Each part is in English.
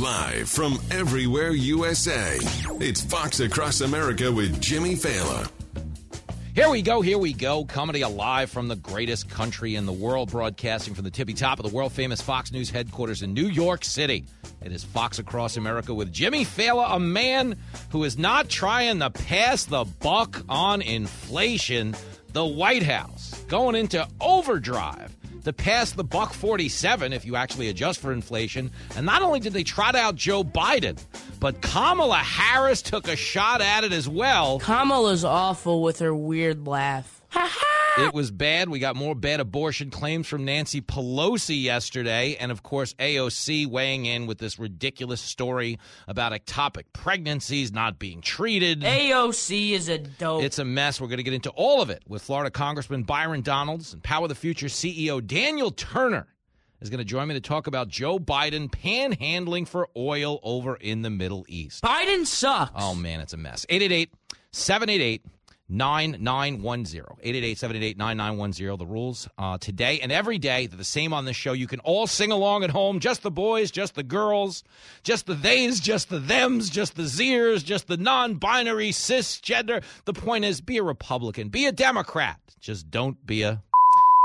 Live from everywhere USA, it's Fox Across America with Jimmy Failla. Here we go, here we go. Coming to you live from the greatest country in the world, broadcasting from the tippy top of the world famous Fox News headquarters in New York City. It is Fox Across America with Jimmy Failla, a man who is not trying to pass the buck on inflation. The White House going into overdrive to pass the buck 47 if you actually adjust for inflation. And not only did they trot out Joe Biden, but Kamala Harris took a shot at it as well. Kamala's awful with her weird laugh. It was bad. We got more bad abortion claims from Nancy Pelosi yesterday. And of course, AOC weighing in with this ridiculous story about ectopic pregnancies not being treated. AOC is a dope. It's a mess. We're going to get into all of it with Florida Congressman Byron Donalds and Power of the Future CEO Daniel Turner is going to join me to talk about Joe Biden panhandling for oil over in the Middle East. Biden sucks. Oh, man, it's a mess. 888 788 9910. 888 788 9910. The rules uh, today and every day, they're the same on this show. You can all sing along at home. Just the boys, just the girls, just the theys, just the thems, just the zers, just the non binary cisgender. The point is be a Republican, be a Democrat. Just don't be a.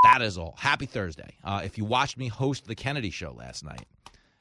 That is all. Happy Thursday. Uh, if you watched me host the Kennedy show last night,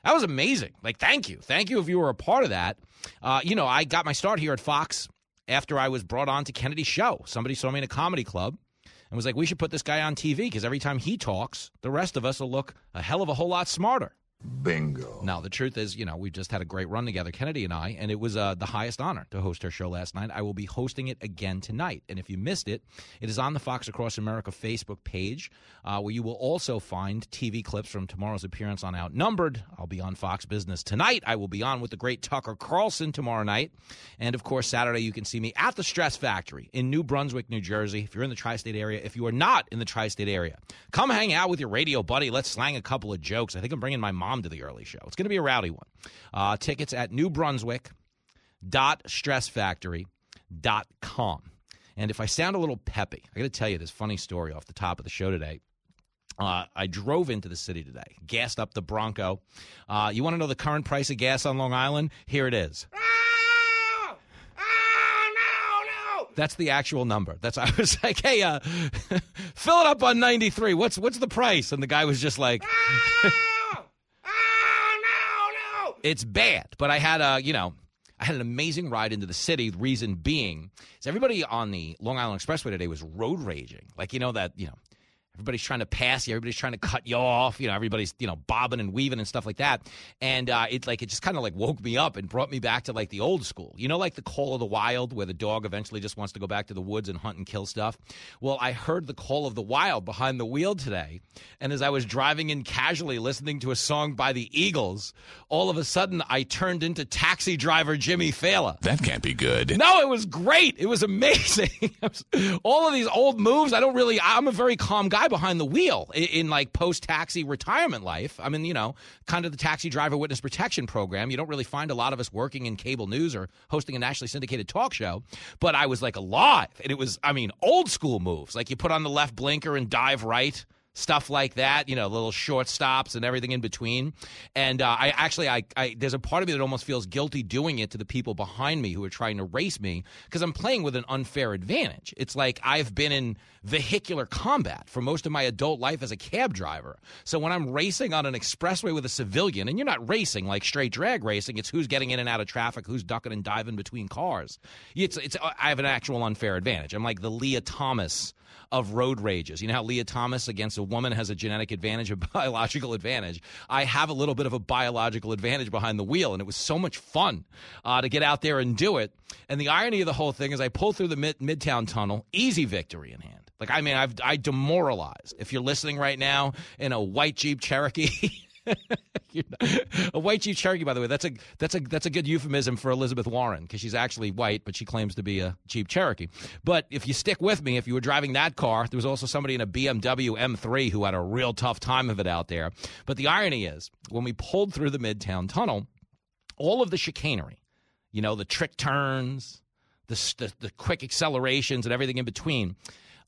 that was amazing. Like, thank you. Thank you if you were a part of that. Uh, you know, I got my start here at Fox after I was brought on to Kennedy's show. Somebody saw me in a comedy club and was like, we should put this guy on TV because every time he talks, the rest of us will look a hell of a whole lot smarter. Bingo. Now, the truth is, you know, we've just had a great run together, Kennedy and I, and it was uh, the highest honor to host her show last night. I will be hosting it again tonight. And if you missed it, it is on the Fox Across America Facebook page, uh, where you will also find TV clips from tomorrow's appearance on Outnumbered. I'll be on Fox Business tonight. I will be on with the great Tucker Carlson tomorrow night. And of course, Saturday, you can see me at the Stress Factory in New Brunswick, New Jersey. If you're in the tri state area, if you are not in the tri state area, come hang out with your radio buddy. Let's slang a couple of jokes. I think I'm bringing my mom to the early show. It's going to be a rowdy one. Uh, tickets at newbrunswick.stressfactory.com. And if I sound a little peppy, I got to tell you this funny story off the top of the show today. Uh, I drove into the city today, gassed up the Bronco. Uh, you want to know the current price of gas on Long Island? Here it is. That's the actual number. That's I was like, hey, uh, fill it up on ninety three. What's what's the price? And the guy was just like, it's bad. But I had a, you know, I had an amazing ride into the city. The reason being is everybody on the Long Island Expressway today was road raging. Like, you know, that, you know, everybody's trying to pass you, everybody's trying to cut you off, you know, everybody's, you know, bobbing and weaving and stuff like that. And uh, it like it just kind of like woke me up and brought me back to like the old school. You know, like the call of the wild where the dog eventually just wants to go back to the woods and hunt and kill stuff. Well, I heard the call of the wild behind the wheel today. And as I was driving in casually listening to a song by the Eagles, all of a sudden I turned into taxi driver Jimmy Failla. That can't be good. No, it was great. It was amazing. All of these old moves, I don't really, I'm a very calm guy behind the wheel in, in like post taxi retirement life. I mean, you know, kind of the taxi driver witness protection program. You don't really find a lot of us working in cable news or hosting a nationally syndicated talk show. But I was like alive. And it was, I mean, old school moves. Like you put on the left blinker and dive right stuff like that, you know, little short stops and everything in between. And uh, I actually, I, I, there's a part of me that almost feels guilty doing it to the people behind me who are trying to race me because I'm playing with an unfair advantage. It's like I've been in vehicular combat for most of my adult life as a cab driver. So when I'm racing on an expressway with a civilian, and you're not racing like straight drag racing, it's who's getting in and out of traffic, who's ducking and diving between cars. It's, it's, I have an actual unfair advantage. I'm like the Lia Thomas of road rages. You know how Lia Thomas against a woman has a genetic advantage, a biological advantage. I have a little bit of a biological advantage behind the wheel, and it was so much fun uh, to get out there and do it. And the irony of the whole thing is, I pull through the mid- Midtown Tunnel, easy victory in hand. Like I mean, I've I demoralized. If you're listening right now in a white Jeep Cherokee. a white Jeep Cherokee, by the way, that's a that's a that's a good euphemism for Elizabeth Warren because she's actually white, but she claims to be a Jeep Cherokee. But if you stick with me, if you were driving that car, there was also somebody in a BMW M3 who had a real tough time of it out there. But the irony is, when we pulled through the Midtown Tunnel, all of the chicanery, you know, the trick turns, the the, the quick accelerations, and everything in between.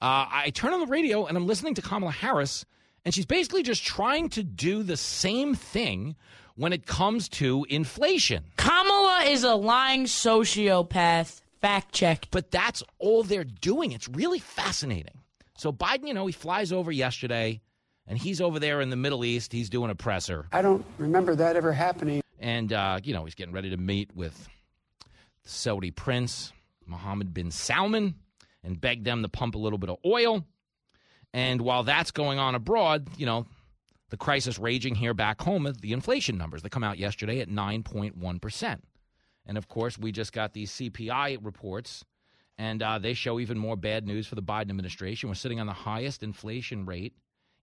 Uh, I turn on the radio and I'm listening to Kamala Harris and she's basically just trying to do the same thing when it comes to inflation. Kamala is a lying sociopath. Fact checked. But that's all they're doing. It's really fascinating. So Biden, you know, he flies over yesterday and he's over there in the Middle East. He's doing a presser. I don't remember that ever happening. And, uh, you know, he's getting ready to meet with the Saudi prince, Mohammed bin Salman, and beg them to pump a little bit of oil. And while that's going on abroad, you know, the crisis raging here back home, the inflation numbers that come out yesterday at 9.1%. And of course, we just got these CPI reports, and uh, they show even more bad news for the Biden administration. We're sitting on the highest inflation rate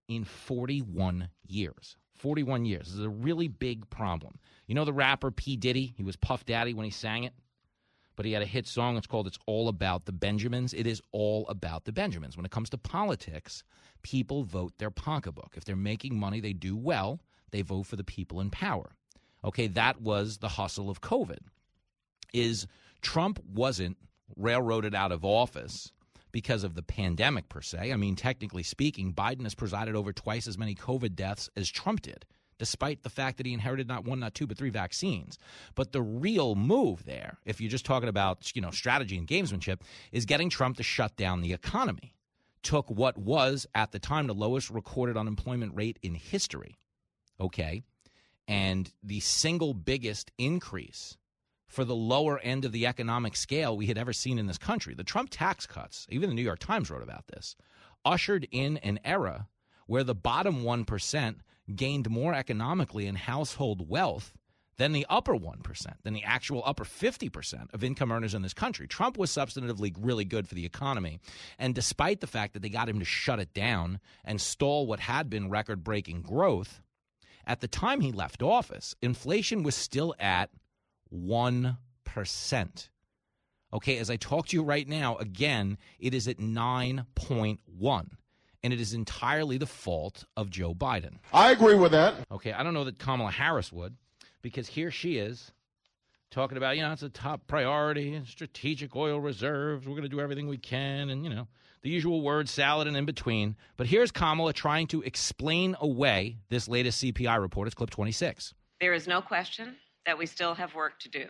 in 41 years. 41 years. This is a really big problem. You know the rapper P. Diddy? He was Puff Daddy when he sang it, but he had a hit song. It's called It's All About the Benjamins. It is all about the Benjamins. When it comes to politics, people vote their pocketbook. If they're making money, they do well, they vote for the people in power. Okay, that was the hustle of COVID. Is Trump wasn't railroaded out of office because of the pandemic per se. I mean, technically speaking, Biden has presided over twice as many COVID deaths as Trump did, despite the fact that he inherited not one, not two, but three vaccines. But the real move there, if you're just talking about, you know, strategy and gamesmanship, is getting Trump to shut down the economy. Took what was at the time the lowest recorded unemployment rate in history. Okay. And the single biggest increase for the lower end of the economic scale we had ever seen in this country. The Trump tax cuts, even the New York Times wrote about this, ushered in an era where the bottom 1% gained more economically in household wealth than the upper 1%, than the actual upper 50% of income earners in this country. Trump was substantively really good for the economy. And despite the fact that they got him to shut it down and stall what had been record breaking growth, at the time he left office, inflation was still at 1%. Okay, as I talk to you right now, again, it is at 9.1. And it is entirely the fault of Joe Biden. I agree with that. Okay, I don't know that Kamala Harris would, because here she is talking about, you know, it's a top priority, strategic oil reserves. We're going to do everything we can, and, you know, the usual word salad and in between. But here's Kamala trying to explain away this latest CPI report. It's clip 26. There is no question that we still have work to do.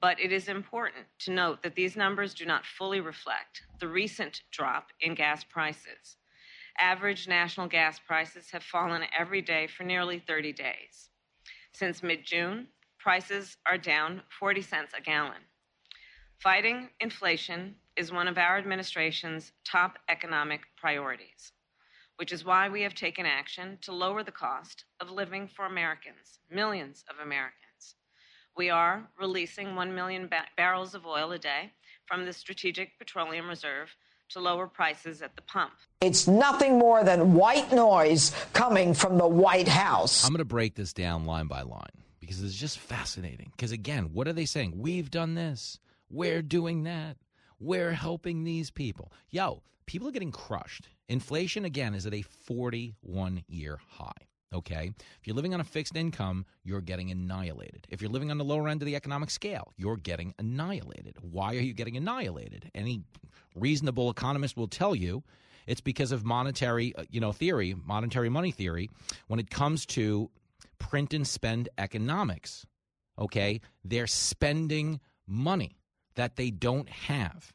But it is important to note that these numbers do not fully reflect the recent drop in gas prices. Average national gas prices have fallen every day for nearly 30 days. Since mid June, prices are down 40 cents a gallon. Fighting inflation is one of our administration's top economic priorities, which is why we have taken action to lower the cost of living for Americans, millions of Americans. We are releasing 1 million ba- barrels of oil a day from the Strategic Petroleum Reserve to lower prices at the pump. It's nothing more than white noise coming from the White House. I'm going to break this down line by line because it's just fascinating. Because again, what are they saying? We've done this. We're doing that. We're helping these people. Yo, people are getting crushed. Inflation, again, is at a 41 year high. Okay. If you're living on a fixed income, you're getting annihilated. If you're living on the lower end of the economic scale, you're getting annihilated. Why are you getting annihilated? Any reasonable economist will tell you it's because of monetary, uh, you know, theory, monetary money theory. When it comes to print and spend economics, okay, they're spending money that they don't have.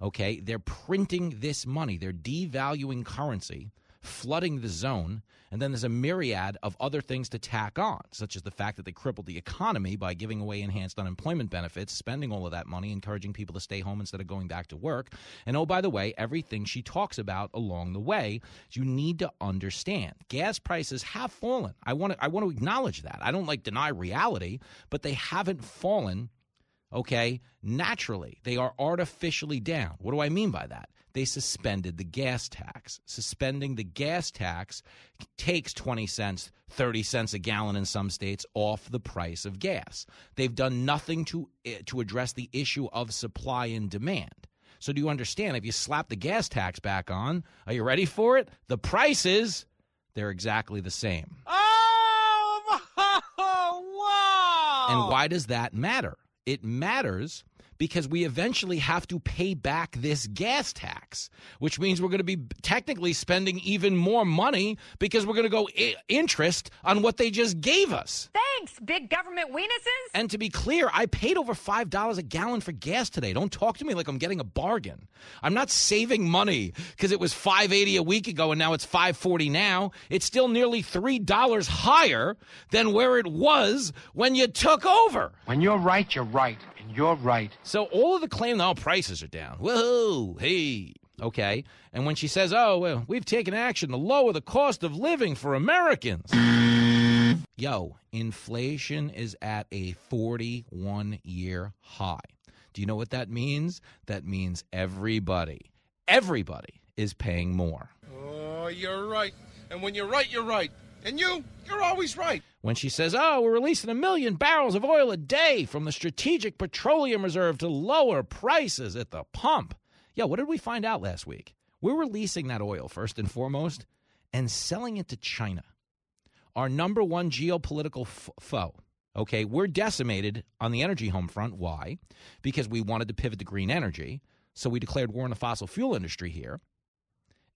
Okay, they're printing this money. They're devaluing currency, flooding the zone, and then there's a myriad of other things to tack on, such as the fact that they crippled the economy by giving away enhanced unemployment benefits, spending all of that money, encouraging people to stay home instead of going back to work. And oh, by the way, everything she talks about along the way, you need to understand. Gas prices have fallen. I want to I want to acknowledge that. I don't like deny reality, but they haven't fallen okay, naturally. They are artificially down. What do I mean by that? They suspended the gas tax. Suspending the gas tax takes 20 cents, 30 cents a gallon in some states off the price of gas. They've done nothing to eh, to address the issue of supply and demand. So do you understand if you slap the gas tax back on, are you ready for it? The prices they're exactly the same. Oh, wow. And why does that matter? It matters because we eventually have to pay back this gas tax, which means we're going to be technically spending even more money because we're going to go I- interest on what they just gave us. Thanks, big government weenuses. And to be clear, I paid over $5 a gallon for gas today. Don't talk to me like I'm getting a bargain. I'm not saving money because it was 580 a week ago and now it's 540 now. It's still nearly $3 higher than where it was when you took over. When you're right, you're right, and you're right. So all of the claim that all prices are down. Whoa, hey. Okay. And when she says, oh, well, we've taken action to lower the cost of living for Americans. Yo, inflation is at a 41 year high. Do you know what that means? That means everybody, everybody is paying more. Oh, you're right. And when you're right, you're right. And you, you're always right. When she says, oh, we're releasing a million barrels of oil a day from the Strategic Petroleum Reserve to lower prices at the pump. Yo, what did we find out last week? We're releasing that oil first and foremost and selling it to China, our number one geopolitical f- foe. Okay, we're decimated on the energy home front. Why? Because we wanted to pivot to green energy. So we declared war on the fossil fuel industry here.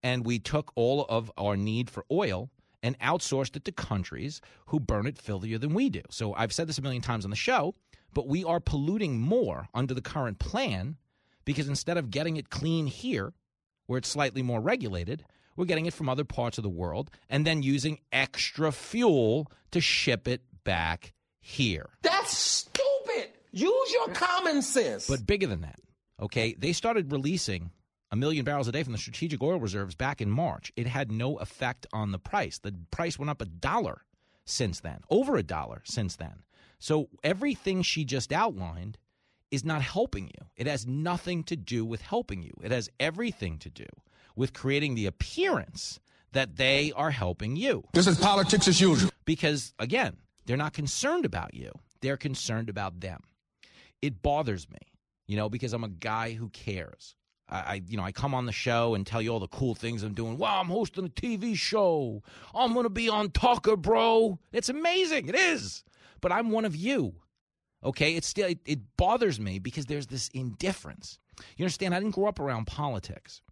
And we took all of our need for oil and outsourced it to countries who burn it filthier than we do. So I've said this a million times on the show, but we are polluting more under the current plan because instead of getting it clean here, where it's slightly more regulated, we're getting it from other parts of the world and then using extra fuel to ship it back here. That's stupid. Use your common sense. But bigger than that, okay, they started releasing a million barrels a day from the strategic oil reserves back in March. It had no effect on the price. The price went up a dollar since then, over a dollar since then. So everything she just outlined is not helping you. It has nothing to do with helping you. It has everything to do with creating the appearance that they are helping you. This is politics as usual. Because, again, they're not concerned about you, they're concerned about them. It bothers me, you know, because I'm a guy who cares. I, you know, I come on the show and tell you all the cool things I'm doing. Wow, I'm hosting a TV show. I'm going to be on Tucker, bro. It's amazing. It is. But I'm one of you. Okay, it's still it, it bothers me because there's this indifference. You understand? I didn't grow up around politics.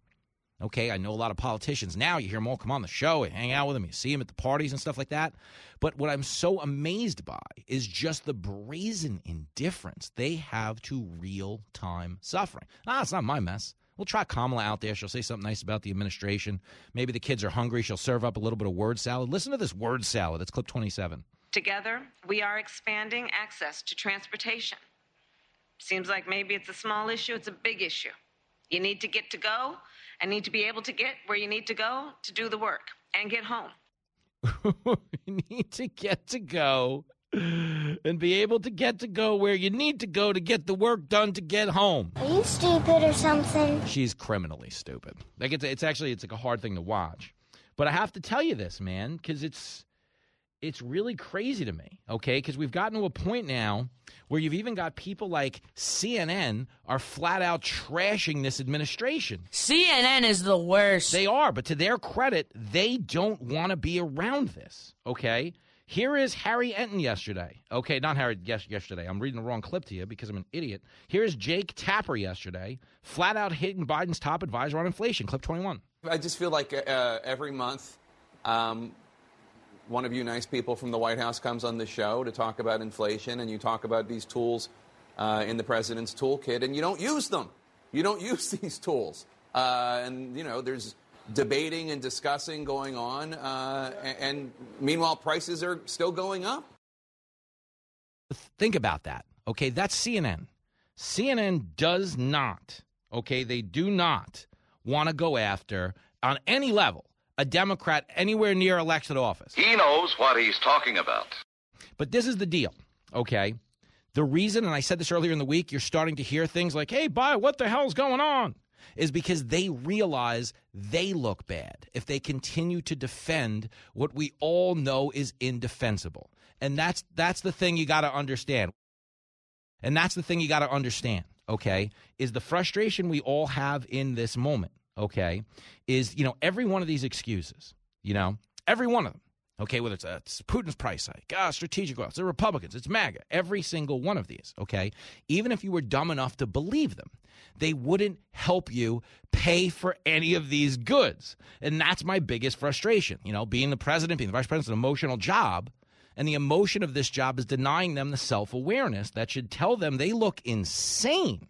Okay, I know a lot of politicians now. You hear them all come on the show, and hang out with them, you see them at the parties and stuff like that. But what I'm so amazed by is just the brazen indifference they have to real time suffering. Ah, it's not my mess. We'll try Kamala out there. She'll say something nice about the administration. Maybe the kids are hungry. She'll serve up a little bit of word salad. Listen to this word salad. It's clip 27. Together, we are expanding access to transportation. Seems like maybe it's a small issue, it's a big issue. You need to get to go and need to be able to get where you need to go to do the work and get home. you need to get to go and be able to get to go where you need to go to get the work done to get home. Are you stupid or something? She's criminally stupid. Like it's it's actually it's like a hard thing to watch. But I have to tell you this, man, cuz it's it's really crazy to me, okay? Because we've gotten to a point now where you've even got people like CNN are flat out trashing this administration. CNN is the worst. They are, but to their credit, they don't want to be around this, okay? Here is Harry Enten yesterday. Okay, not Harry yes, yesterday. I'm reading the wrong clip to you because I'm an idiot. Here's Jake Tapper yesterday, flat out hitting Biden's top advisor on inflation. Clip 21. I just feel like uh, every month, um, one of you nice people from the White House comes on the show to talk about inflation, and you talk about these tools uh, in the president's toolkit, and you don't use them. You don't use these tools. Uh, and, you know, there's debating and discussing going on, uh, and, and meanwhile, prices are still going up. Think about that. Okay, that's CNN. CNN does not, okay, they do not want to go after, on any level, a Democrat anywhere near elected office. He knows what he's talking about. But this is the deal, okay? The reason, and I said this earlier in the week, you're starting to hear things like, hey, Bi, what the hell's going on? Is because they realize they look bad if they continue to defend what we all know is indefensible. And that's that's the thing you got to understand. And that's the thing you got to understand, okay? Is the frustration we all have in this moment, okay? Is, you know, every one of these excuses, you know, every one of them Okay, whether it's, a, it's Putin's price hike, ah, strategic oil, it's the Republicans, it's MAGA, every single one of these, okay? Even if you were dumb enough to believe them, they wouldn't help you pay for any of these goods. And that's my biggest frustration. You know, being the president, being the vice president is an emotional job. And the emotion of this job is denying them the self awareness that should tell them they look insane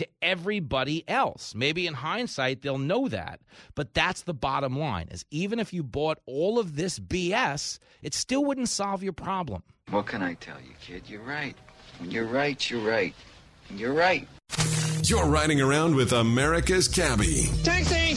to everybody else. Maybe in hindsight they'll know that, but that's the bottom line. Is even if you bought all of this BS, it still wouldn't solve your problem. What can I tell you, kid? You're right. When you're right, you're right. You're right. You're riding around with America's cabbie. Taxi!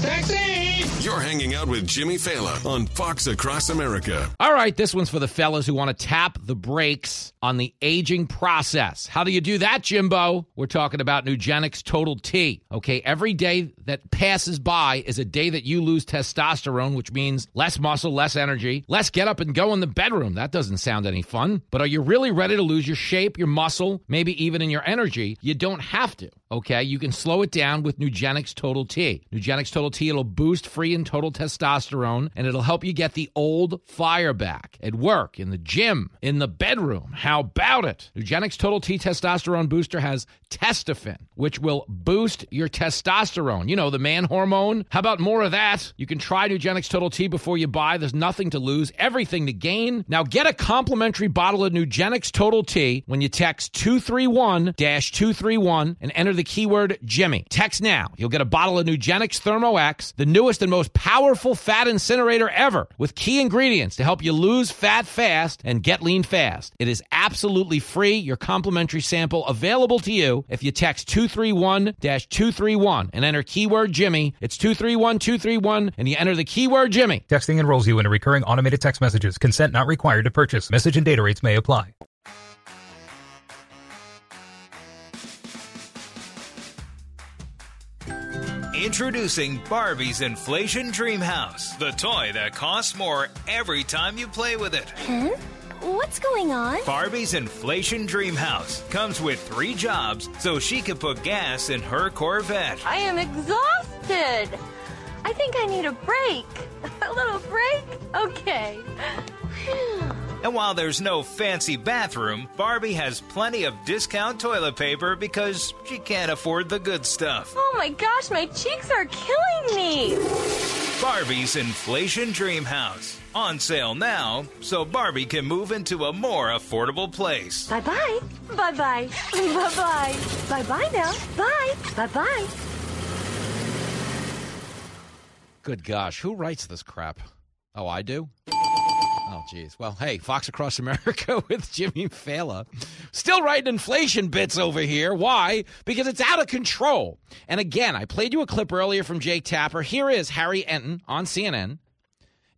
Taxi! You're hanging out with Jimmy Failla on Fox Across America. All right, this one's for the fellas who want to tap the brakes on the aging process. How do you do that, Jimbo? We're talking about Nugenix Total T. Okay, every day that passes by is a day that you lose testosterone, which means less muscle, less energy, less get up and go in the bedroom. That doesn't sound any fun. But are you really ready to lose your shape, your muscle, maybe even in your energy? You don't have to. Okay, you can slow it down with Nugenix Total T. Nugenix Total T, it'll boost free and total testosterone and it'll help you get the old fire back at work, in the gym, in the bedroom. How about it? Nugenix Total T Testosterone Booster has Testofen, which will boost your testosterone. You know, the man hormone. How about more of that? You can try Nugenix Total T before you buy. There's nothing to lose, everything to gain. Now get a complimentary bottle of Nugenix Total T when you text 231 231 and enter the keyword Jimmy. Text now. You'll get a bottle of Nugenix Thermo X, the newest and most powerful fat incinerator ever, with key ingredients to help you lose fat fast and get lean fast. It is absolutely free. Your complimentary sample available to you if you text 231 231 and enter keyword Jimmy. It's 231 231 and you enter the keyword Jimmy. Texting enrolls you in a recurring automated text messages. Consent not required to purchase. Message and data rates may apply. Introducing Barbie's Inflation Dream House, the toy that costs more every time you play with it. Huh? What's going on? Barbie's Inflation Dream House comes with three jobs so she can put gas in her Corvette. I am exhausted. I think I need a break. A little break? Okay. And while there's no fancy bathroom, Barbie has plenty of discount toilet paper because she can't afford the good stuff. Oh my gosh, my cheeks are killing me. Barbie's Inflation Dream House. On sale now, so Barbie can move into a more affordable place. Bye bye. Bye bye. Bye bye. Bye bye now. Bye. Bye bye. Good gosh, who writes this crap? Oh, I do? Oh, geez. Well, hey, Fox Across America with Jimmy Failla. Still writing inflation bits over here. Why? Because it's out of control. And again, I played you a clip earlier from Jake Tapper. Here is Harry Enten on CNN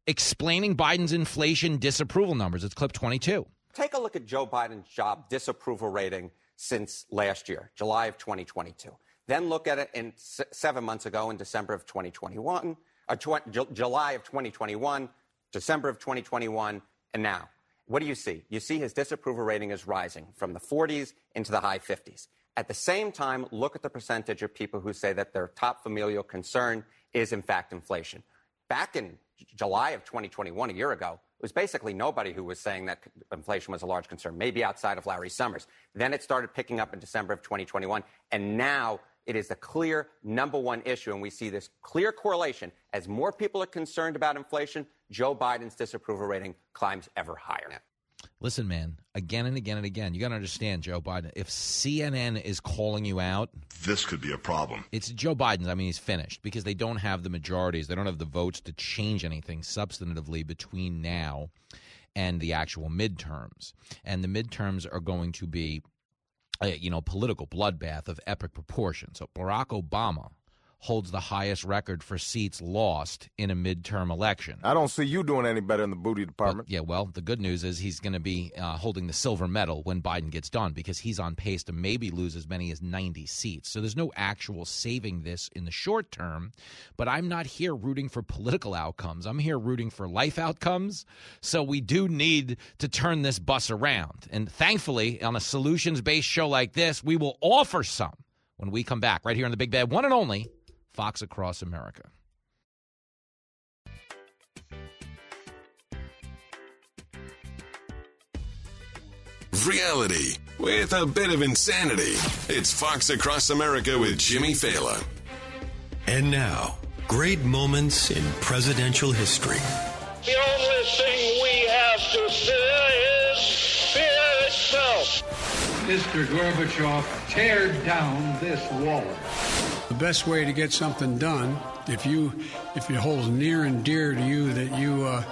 explaining Biden's inflation disapproval numbers. It's clip 22. Take a look at Joe Biden's job disapproval rating since last year, July of 2022. Then look at it in s- seven months ago in December of 2021, or uh, tw- Ju- July of 2021, December of 2021, and now. What do you see? You see his disapproval rating is rising from the 40s into the high 50s. At the same time, look at the percentage of people who say that their top familial concern is, in fact, inflation. Back in July of 2021, a year ago, it was basically nobody who was saying that inflation was a large concern, maybe outside of Larry Summers. Then it started picking up in December of 2021, and now it is the clear number one issue, and we see this clear correlation. As more people are concerned about inflation, Joe Biden's disapproval rating climbs ever higher. Listen, man, again and again and again, you got to understand, Joe Biden. If CNN is calling you out, this could be a problem. It's Joe Biden's. I mean, he's finished because they don't have the majorities. They don't have the votes to change anything substantively between now and the actual midterms. And the midterms are going to be, a, you know, political bloodbath of epic proportions. So Barack Obama holds the highest record for seats lost in a midterm election. I don't see you doing any better in the booty department. But, yeah, well, the good news is he's going to be uh, holding the silver medal when Biden gets done because he's on pace to maybe lose as many as 90 seats. So there's no actual saving this in the short term. But I'm not here rooting for political outcomes. I'm here rooting for life outcomes. So we do need to turn this bus around. And thankfully, on a solutions based show like this, we will offer some when we come back right here on the Big Bad, one and only Fox Across America. Reality with a bit of insanity. It's Fox Across America with Jimmy Failla. And now, great moments in presidential history. The only thing we have to fear is fear itself. Mr. Gorbachev, tear down this wall. The best way to get something done, if you if it holds near and dear to you that you uh,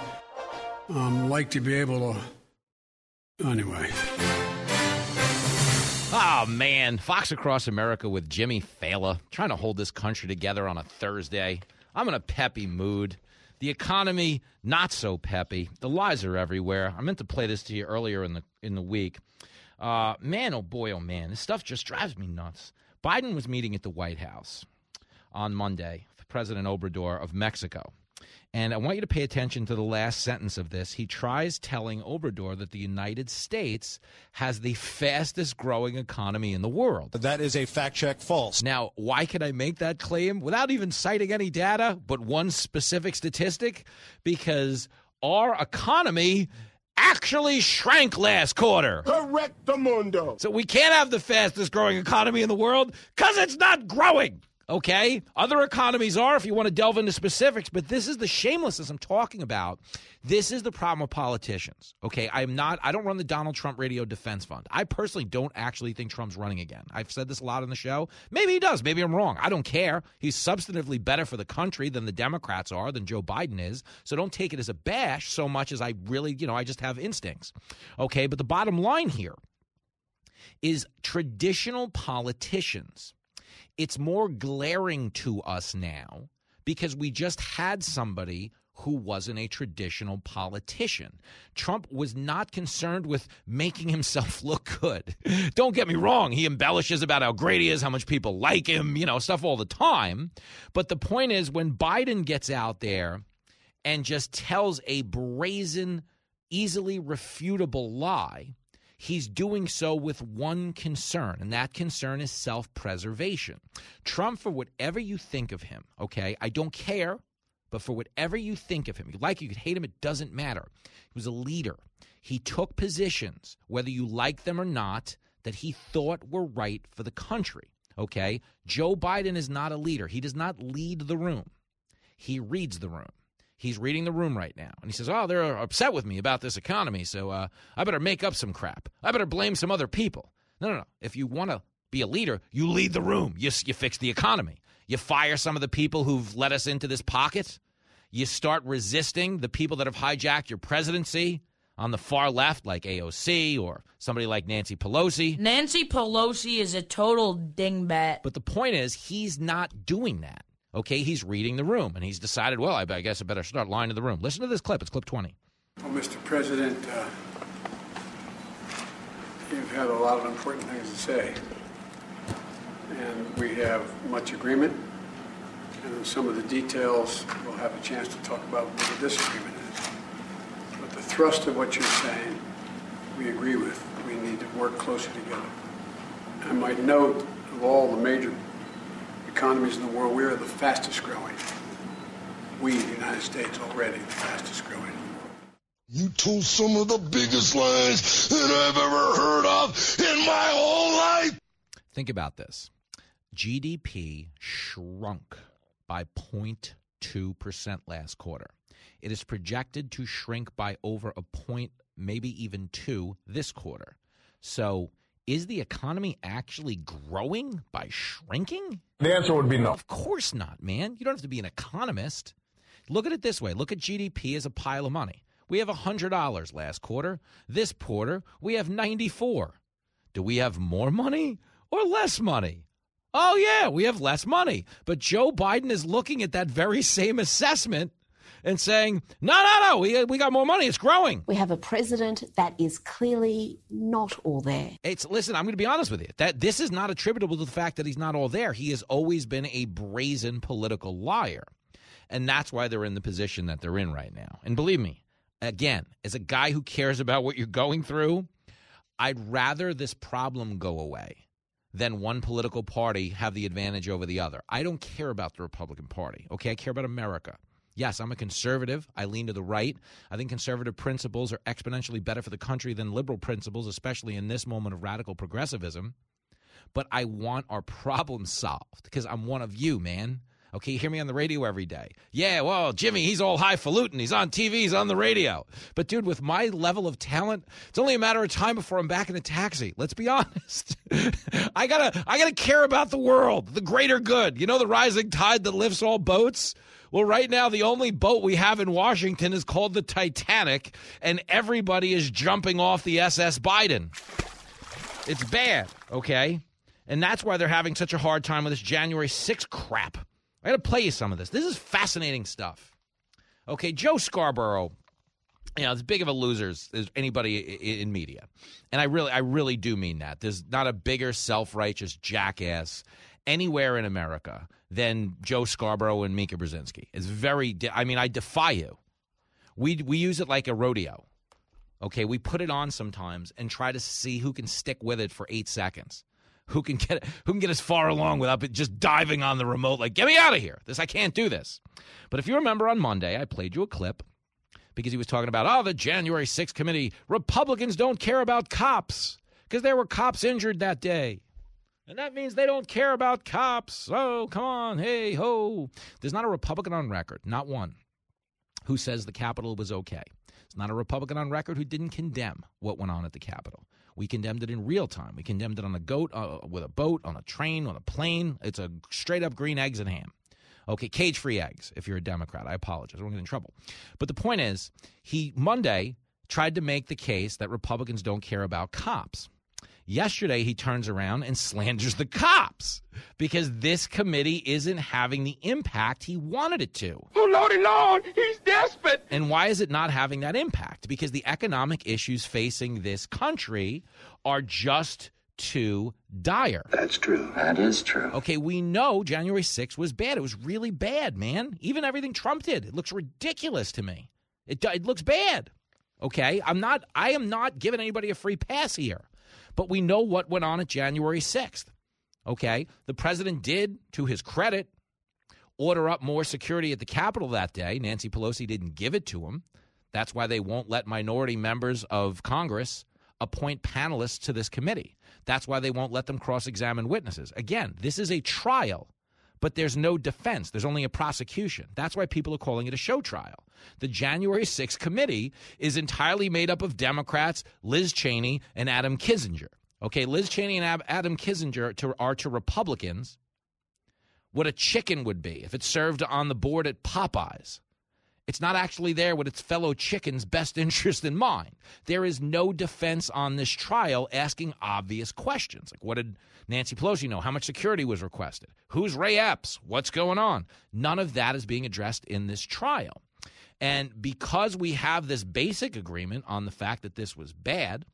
um, like to be able to. Anyway. Oh man, Fox Across America with Jimmy Failla trying to hold this country together on a Thursday. I'm in a peppy mood. The economy not so peppy. The lies are everywhere. I meant to play this to you earlier in the in the week. Uh, man, oh boy, oh man, this stuff just drives me nuts. Biden was meeting at the White House on Monday, with President Obrador of Mexico. And I want you to pay attention to the last sentence of this. He tries telling Obrador that the United States has the fastest growing economy in the world. That is a fact check false. Now, why can I make that claim without even citing any data, but one specific statistic? Because our economy actually shrank last quarter. Correct the mundo. So we can't have the fastest growing economy in the world because it's not growing. Okay? Other economies are, if you want to delve into specifics, but this is the shamelessness I'm talking about. This is the problem with politicians. Okay? I'm not, I don't run the Donald Trump Radio Defense Fund. I personally don't actually think Trump's running again. I've said this a lot on the show. Maybe he does. Maybe I'm wrong. I don't care. He's substantively better for the country than the Democrats are, than Joe Biden is. So don't take it as a bash so much as I really, you know, I just have instincts. Okay? But the bottom line here is traditional politicians it's more glaring to us now because we just had somebody who wasn't a traditional politician. Trump was not concerned with making himself look good. Don't get me wrong, he embellishes about how great he is, how much people like him, you know, stuff all the time. But the point is, when Biden gets out there and just tells a brazen, easily refutable lie, he's doing so with one concern, and that concern is self preservation. Trump, for whatever you think of him, okay, I don't care, but for whatever you think of him, you like, you could hate him, it doesn't matter. He was a leader. He took positions, whether you like them or not, that he thought were right for the country. Okay? Joe Biden is not a leader. He does not lead the room, he reads the room. He's reading the room right now. And he says, Oh, they're upset with me about this economy, so uh, I better make up some crap. I better blame some other people. No, no, no. If you want to be a leader, you lead the room. You, you fix the economy. You fire some of the people who've led us into this pocket. You start resisting the people that have hijacked your presidency on the far left, like AOC or somebody like Nancy Pelosi. Nancy Pelosi is a total dingbat. But the point is, he's not doing that. Okay, he's reading the room, and he's decided, well, I, guess I better start lying to the room. Listen to this clip. It's clip 20. Well, Mr. President, uh, you've had a lot of important things to say, and we have much agreement. And some of the details we'll have a chance to talk about what the disagreement is. But the thrust of what you're saying, we agree with. We need to work closer together. I might note of all the major economies in the world, we are the fastest growing. We, in the United States, already the fastest growing. You told some of the biggest lies that I've ever heard of in my whole life. Think about this GDP shrunk by 0.2% last quarter. It is projected to shrink by over a point, maybe even two, this quarter. So, is the economy actually growing by shrinking? The answer would be no. Of course not, man. You don't have to be an economist. Look at it this way look at GDP as a pile of money. We have $100 last quarter. This quarter, we have 94. Do we have more money or less money? Oh, yeah, we have less money. But Joe Biden is looking at that very same assessment and saying, no, no, no, we, we got more money. It's growing. We have a president that is clearly not all there. It's listen, I'm going to be honest with you. That this is not attributable to the fact that he's not all there. He has always been a brazen political liar. And that's why they're in the position that they're in right now. And believe me, again, as a guy who cares about what you're going through, I'd rather this problem go away than one political party have the advantage over the other. I don't care about the Republican Party. Okay, I care about America. Yes, I'm a conservative. I lean to the right. I think conservative principles are exponentially better for the country than liberal principles, especially in this moment of radical progressivism. But I want our problems solved because I'm one of you, man. Okay, hear me on the radio every day. Yeah, well, Jimmy, he's all highfalutin. He's on TV, he's on the radio. But dude, with my level of talent, it's only a matter of time before I'm back in a taxi. Let's be honest. I gotta I gotta care about the world, the greater good. You know the rising tide that lifts all boats? Well, right now, the only boat we have in Washington is called the Titanic, and everybody is jumping off the SS Biden. It's bad, okay? And that's why they're having such a hard time with this January 6 crap. I got to play you some of this. This is fascinating stuff. Okay, Joe Scarborough, you know, as big of a loser as anybody in media. And I really, I really do mean that. There's not a bigger self righteous jackass anywhere in America than Joe Scarborough and Mika Brzezinski. It's very, I mean, I defy you. We, we use it like a rodeo. Okay, we put it on sometimes and try to see who can stick with it for eight seconds who can get who can get as far along without just diving on the remote like get me out of here this i can't do this but if you remember on monday i played you a clip because he was talking about oh the january 6th committee republicans don't care about cops because there were cops injured that day and that means they don't care about cops oh come on hey ho there's not a republican on record not one who says the capitol was okay it's not a republican on record who didn't condemn what went on at the capitol we condemned it in real time. We condemned it on a goat, uh, with a boat, on a train, on a plane. It's a straight up green eggs and ham. Okay, cage free eggs if you're a Democrat. I apologize. I won't get in trouble. But the point is, he Monday tried to make the case that Republicans don't care about cops. Yesterday, he turns around and slanders the cops because this committee isn't having the impact he wanted it to. Oh, Lordy Lord, he's desperate. And why is it not having that impact? Because the economic issues facing this country are just too dire. That's true. That is true. Okay, we know January 6th was bad. It was really bad, man. Even everything Trump did. It looks ridiculous to me. It, it looks bad. Okay, I'm not I am not giving anybody a free pass here. But we know what went on at January 6th. Okay? The president did, to his credit, order up more security at the Capitol that day. Nancy Pelosi didn't give it to him. That's why they won't let minority members of Congress appoint panelists to this committee. That's why they won't let them cross examine witnesses. Again, this is a trial, but there's no defense. There's only a prosecution. That's why people are calling it a show trial. The January 6th committee is entirely made up of Democrats, Liz Cheney, and Adam Kinzinger. Okay, Liz Cheney and Adam Kinzinger to, are to Republicans what a chicken would be if it's served on the board at Popeyes. It's not actually there with its fellow chicken's best interest in mind. There is no defense on this trial asking obvious questions. Like, what did Nancy Pelosi know? How much security was requested? Who's Ray Epps? What's going on? None of that is being addressed in this trial. And because we have this basic agreement on the fact that this was bad,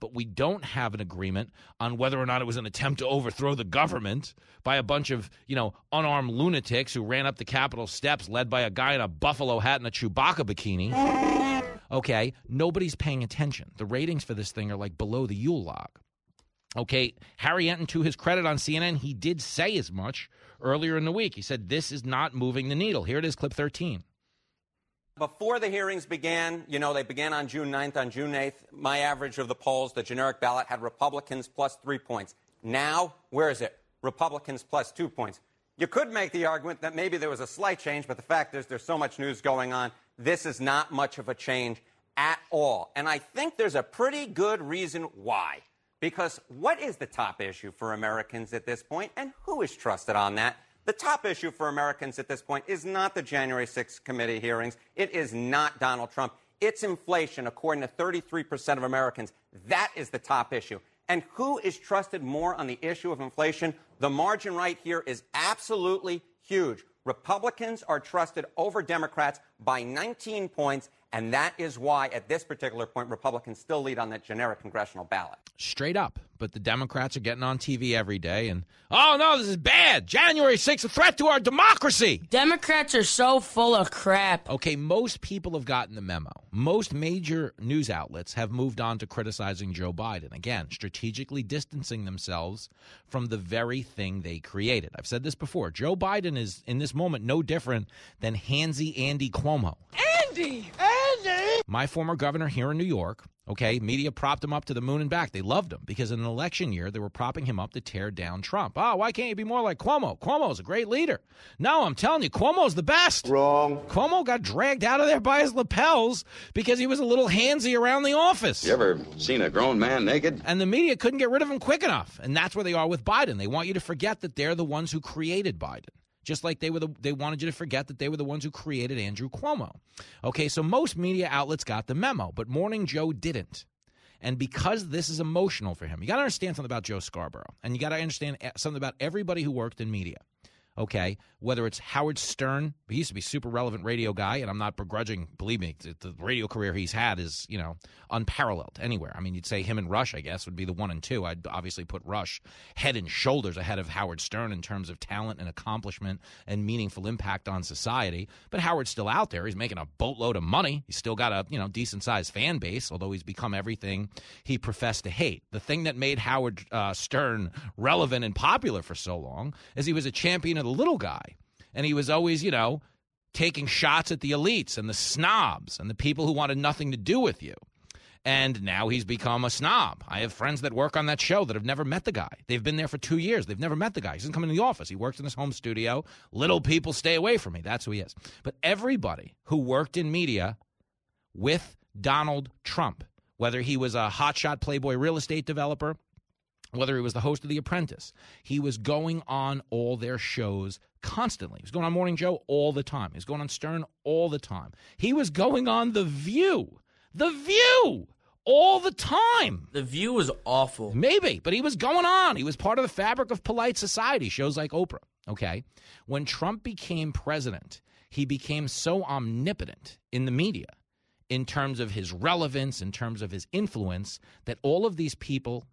but we don't have an agreement on whether or not it was an attempt to overthrow the government by a bunch of, you know, unarmed lunatics who ran up the Capitol steps led by a guy in a buffalo hat and a Chewbacca bikini. Okay, nobody's paying attention. The ratings for this thing are like below the Yule log. Okay, Harry Enten, to his credit on CNN, he did say as much earlier in the week. He said, This is not moving the needle. Here it is, clip 13. Before the hearings began, you know, they began on June 9th. On June 8th, my average of the polls, the generic ballot had Republicans plus three points. Now, where is it? Republicans plus two points. You could make the argument that maybe there was a slight change, but the fact is there's so much news going on. This is not much of a change at all. And I think there's a pretty good reason why. Because what is the top issue for Americans at this point, and who is trusted on that? The top issue for Americans at this point is not the January 6th committee hearings. It is not Donald Trump. It's inflation, according to 33% of Americans. That is the top issue. And who is trusted more on the issue of inflation? The margin right here is absolutely huge. Republicans are trusted over Democrats by 19 points, And that is why, at this particular point, Republicans still lead on that generic congressional ballot. Straight up. But the Democrats are getting on TV every day and, oh no, this is bad. January 6th, a threat to our democracy. Democrats are so full of crap. Okay, most people have gotten the memo. Most major news outlets have moved on to criticizing Joe Biden. Again, strategically distancing themselves from the very thing they created. I've said this before. Joe Biden is, in this moment, no different than handsy Andy Cuomo. Andy! Andy! My former governor here in New York, okay, media propped him up to the moon and back. They loved him because in an election year, they were propping him up to tear down Trump. Oh, why can't you be more like Cuomo? Cuomo's a great leader. No, I'm telling you, Cuomo's the best. Wrong. Cuomo got dragged out of there by his lapels because he was a little handsy around the office. You ever seen a grown man naked? And the media couldn't get rid of him quick enough. And that's where they are with Biden. They want you to forget that they're the ones who created Biden just like they were the, they wanted you to forget that they were the ones who created Andrew Cuomo. Okay, so most media outlets got the memo, but Morning Joe didn't. And because this is emotional for him, you got to understand something about Joe Scarborough, and you got to understand eh, something about everybody who worked in media. Okay, whether it's Howard Stern, he used to be super relevant radio guy, and I'm not begrudging. Believe me, the, radio career he's had is you know unparalleled anywhere. I mean, you'd say him and Rush, I guess, would be the one and two. I'd obviously put Rush head and shoulders ahead of Howard Stern in terms of talent and accomplishment and meaningful impact on society. But Howard's still out there. He's making a boatload of money. He's still got a you know decent sized fan base, although he's become everything he professed to hate. The thing that made Howard uh, Stern relevant and popular for so long is he was a champion of the little guy, and he was always you know taking shots at the elites and the snobs and the people who wanted nothing to do with you. And now he's become a snob. I have friends that work on that show that have never met the guy. They've been there for two years. They've never met the guy. He doesn't come in the office. He works in his home studio. Little people stay away from me. That's who he is. But everybody who worked in media with Donald Trump, whether he was a hotshot Playboy real estate developer, whether he was the host of The Apprentice, he was going on all their shows constantly. He was going on Morning Joe all the time. He was going on Stern all the time. He was going on The View. The View! All the time. The View was awful. Maybe, but he was going on. He was part of the fabric of polite society, shows like Oprah. Okay? When Trump became president, he became so omnipotent in the media in terms of his relevance, in terms of his influence, that all of these people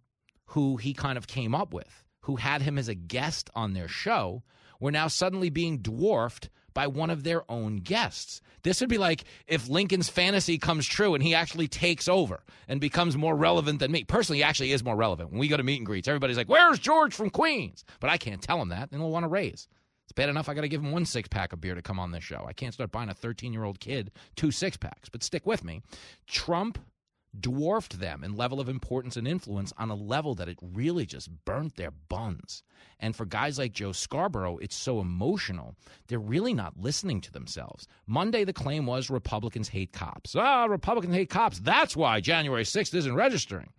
who he kind of came up with, who had him as a guest on their show, were now suddenly being dwarfed by one of their own guests. This would be like if Lincoln's fantasy comes true and he actually takes over and becomes more relevant than me. Personally, he actually is more relevant. When we go to meet and greets, everybody's like, Where's George from Queens? But I can't tell him that, and he'll want to raise. It's bad enough I got to give him one six pack of beer to come on this show. I can't start buying a 13 year old kid two six packs, but stick with me. Trump dwarfed them in level of importance and influence on a level that it really just burnt their buns. And for guys like Joe Scarborough, it's so emotional. They're really not listening to themselves. Monday, the claim was Republicans hate cops. Ah, Republicans hate cops. That's why January 6th isn't registering.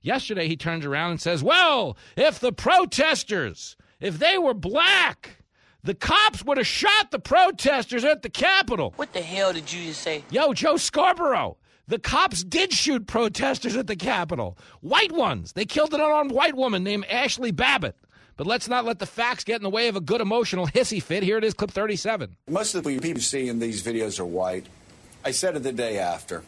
Yesterday, he turns around and says, Well, if the protesters, if they were black, the cops would have shot the protesters at the Capitol. What the hell did you just say? Yo, Joe Scarborough. The cops did shoot protesters at the Capitol. White ones. They killed an unarmed white woman named Ashli Babbitt. But let's not let the facts get in the way of a good emotional hissy fit. Here it is, clip 37. Most of the people you see in these videos are white. I said it the day after.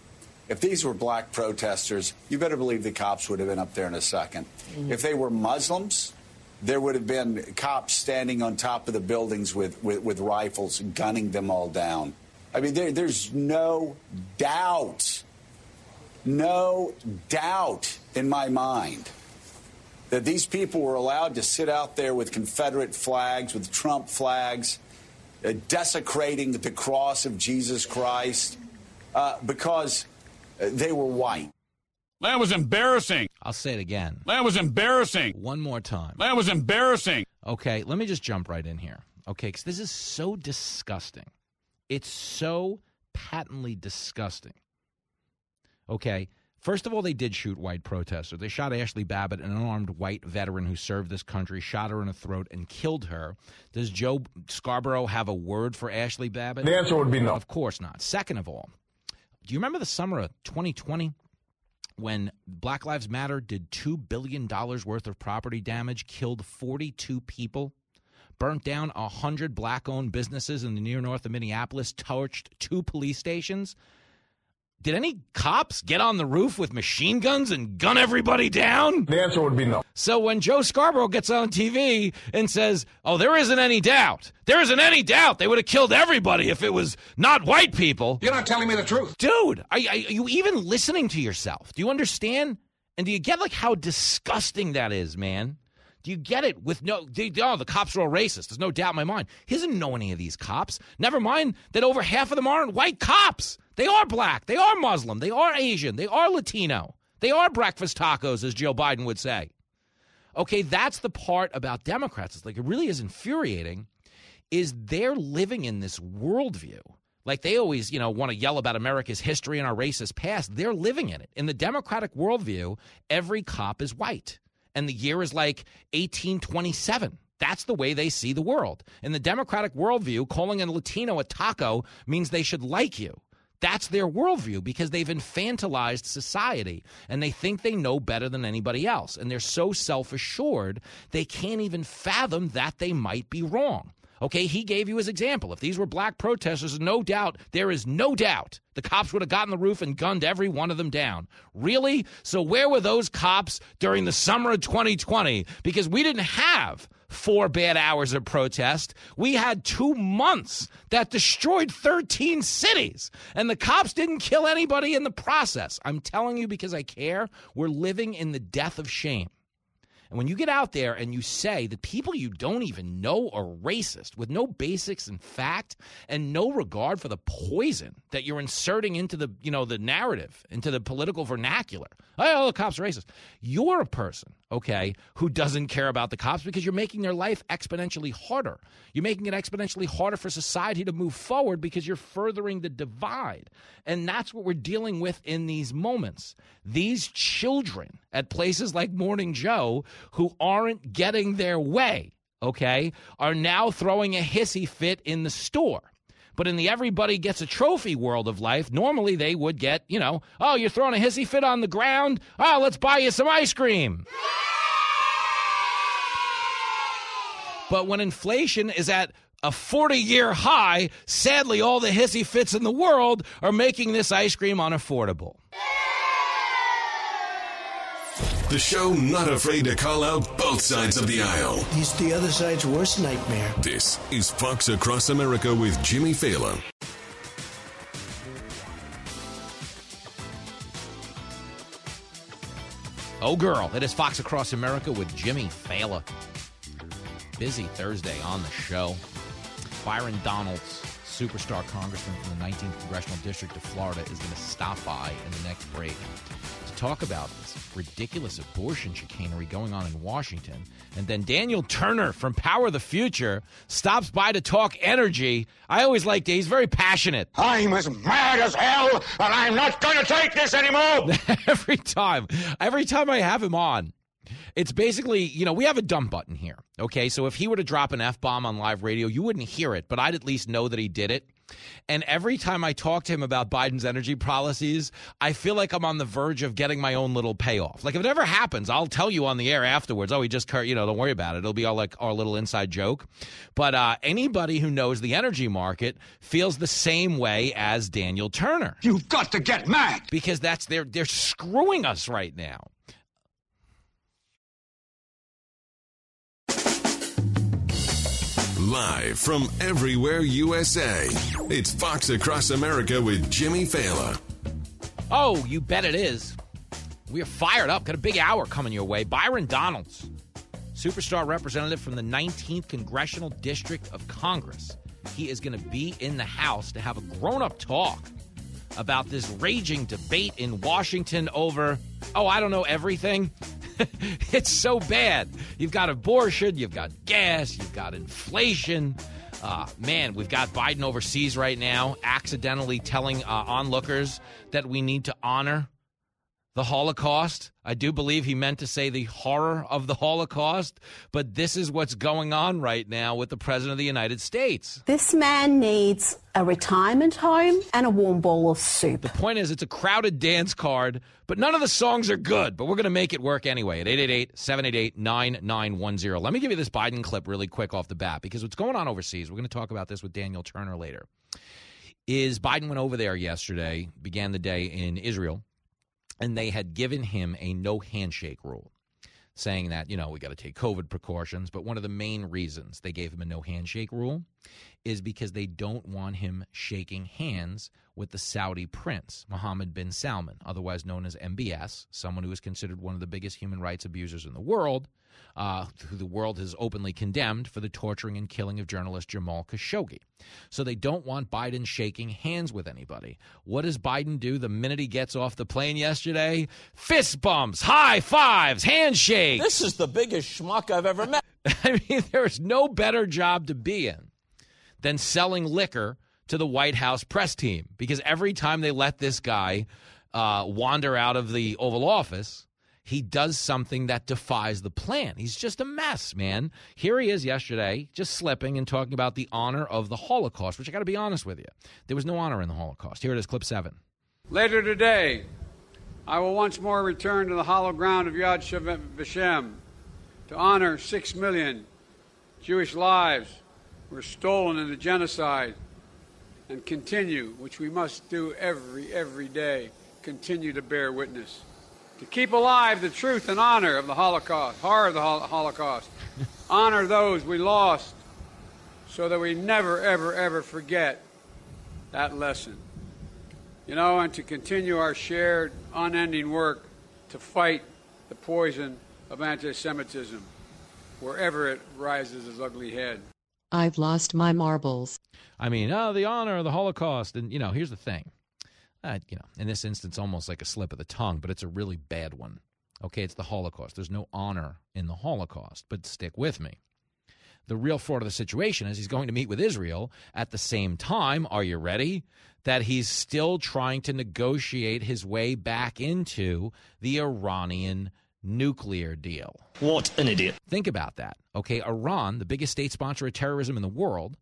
If these were black protesters, you better believe the cops would have been up there in a 2nd mm-hmm. If they were Muslims, there would have been cops standing on top of the buildings with, with, with rifles, gunning them all down. I mean, there, there's no doubt no doubt in my mind that these people were allowed to sit out there with Confederate flags, with Trump flags, uh, desecrating the cross of Jesus Christ uh, because uh, they were white. That was embarrassing. I'll say it again. That was embarrassing. One more time. That was embarrassing. Okay, let me just jump right in here. Okay, because this is so disgusting. It's so patently disgusting Okay. First of all, they did shoot white protesters. They shot Ashli Babbitt, an unarmed white veteran who served this country, shot her in the throat and killed her. Does Joe Scarborough have a word for Ashli Babbitt? The answer would be no. Of course not. Second of all, do you remember the summer of 2020 when Black Lives Matter did $2 billion worth of property damage, killed 42 people? burnt down 100 black owned businesses in the near north of Minneapolis, torched two police stations. Did any cops get on the roof with machine guns and gun everybody down? The answer would be no. So when Joe Scarborough gets on TV and says, "Oh, there isn't any doubt. There isn't any doubt they would have killed everybody if it was not white people." You're not telling me the truth. Dude, are, are you even listening to yourself? Do you understand? And do you get like how disgusting that is, man? Do you get it? With no, they, oh, the cops are all racist. There's no doubt in my mind. He doesn't know any of these cops. Never mind that over half of them aren't white cops. They are black. They are Muslim. They are Asian. They are Latino. They are breakfast tacos, as Joe Biden would say. Okay, that's the part about Democrats. It's like it really is infuriating. Is they're living in this worldview. Like they always, you know, want to yell about America's history and our racist past. They're living in it. In the Democratic worldview, every cop is white and the year is like 1827. That's the way they see the world. In the Democratic worldview, calling a Latino a taco means they should like you. That's their worldview because they've infantilized society and they think they know better than anybody else. And they're so self assured, they can't even fathom that they might be wrong. Okay, he gave you his example. If these were black protesters, no doubt, there is no doubt the cops would have gotten the roof and gunned every one of them down. Really? So where were those cops during the summer of 2020? Because we didn't have four bad hours of protest. We had two months that destroyed 13 cities, and the cops didn't kill anybody in the process. I'm telling you because I care. We're living in the death of shame. And when you get out there and you say that people you don't even know are racist with no basics in fact and no regard for the poison that you're inserting into the, you know, the narrative, into the political vernacular. Oh, the cops are racist. You're a person, okay, who doesn't care about the cops because you're making their life exponentially harder. You're making it exponentially harder for society to move forward because you're furthering the divide. And that's what we're dealing with in these moments. These children at places like Morning Joe who aren't getting their way, okay, are now throwing a hissy fit in the store. But in the everybody gets a trophy world of life, normally they would get, you know, oh, you're throwing a hissy fit on the ground? Oh, let's buy you some ice cream. But when inflation is at a 40 year high, sadly, all the hissy fits in the world are making this ice cream unaffordable. The show not afraid to call out both sides of the aisle. He's the other side's worst nightmare. This is Fox Across America with Jimmy Failla. Oh, girl, it is Fox Across America with Jimmy Failla. Busy Thursday on the show. Byron Donalds, superstar congressman from the 19th Congressional District of Florida, is going to stop by in the next break to talk about this ridiculous abortion chicanery going on in Washington. And then Daniel Turner from Power of the Future stops by to talk energy. I always liked it. He's very passionate. I'm as mad as hell, and I'm not going to take this anymore. every time, every time I have him on, it's basically, you know, we have a dump button here. Okay. So if he were to drop an F bomb on live radio, you wouldn't hear it, but I'd at least know that he did it. And every time I talk to him about Biden's energy policies, I feel like I'm on the verge of getting my own little payoff. Like if it ever happens, I'll tell you on the air afterwards. Oh, he just, you know, don't worry about it. It'll be all like our little inside joke. But uh, anybody who knows the energy market feels the same way as Daniel Turner. You've got to get mad because that's they're they're screwing us right now. Live from everywhere USA, it's Fox Across America with Jimmy Failla. Oh, you bet it is. We are fired up. Got a big hour coming your way. Byron Donalds, superstar representative from the 19th Congressional District of Congress. He is going to be in the House to have a grown up talk about this raging debate in Washington over, oh, I don't know, everything. it's so bad. You've got abortion, you've got gas, you've got inflation. Uh, man, we've got Biden overseas right now, accidentally telling uh, onlookers that we need to honor the Holocaust. I do believe he meant to say the horror of the Holocaust, but this is what's going on right now with the President of the United States. This man needs a retirement home and a warm bowl of soup. The point is, it's a crowded dance card, but none of the songs are good, but we're going to make it work anyway at 888 788 9910. Let me give you this Biden clip really quick off the bat because what's going on overseas, we're going to talk about this with Daniel Turner later is Biden went over there yesterday, began the day in Israel, and they had given him a no handshake rule saying that, you know, we got to take COVID precautions. But one of the main reasons they gave him a no handshake rule is because they don't want him shaking hands with the Saudi prince, Mohammed bin Salman, otherwise known as MBS, someone who is considered one of the biggest human rights abusers in the world, uh, who the world has openly condemned for the torturing and killing of journalist Jamal Khashoggi. So they don't want Biden shaking hands with anybody. What does Biden do the minute he gets off the plane yesterday? Fist bumps, high fives, handshakes. This is the biggest schmuck I've ever met. I mean, there's no better job to be in than selling liquor to the White House press team because every time they let this guy uh, wander out of the Oval Office, he does something that defies the plan. He's just a mess, man. Here he is yesterday, just slipping and talking about the honor of the Holocaust, which I got to be honest with you. There was no honor in the Holocaust. Here it is, clip seven. Later today, I will once more return to the hollow ground of Yad Vashem to honor six million Jewish lives were stolen in the genocide and continue, which we must do every, every day, continue to bear witness. To keep alive the truth and honor of the Holocaust, horror of the Holocaust, honor those we lost so that we never, ever, ever forget that lesson. You know, and to continue our shared, unending work to fight the poison of anti Semitism wherever it rises its ugly head. I've lost my marbles. I mean, oh, the honor of the Holocaust. And, you know, here's the thing. Uh, you know, in this instance, almost like a slip of the tongue, but it's a really bad one. Okay, it's the Holocaust. There's no honor in the Holocaust, but stick with me. The real fraud of the situation is he's going to meet with Israel at the same time. Are you ready? That he's still trying to negotiate his way back into the Iranian nuclear deal. What an idiot. Think about that. Okay, Iran, the biggest state sponsor of terrorism in the world,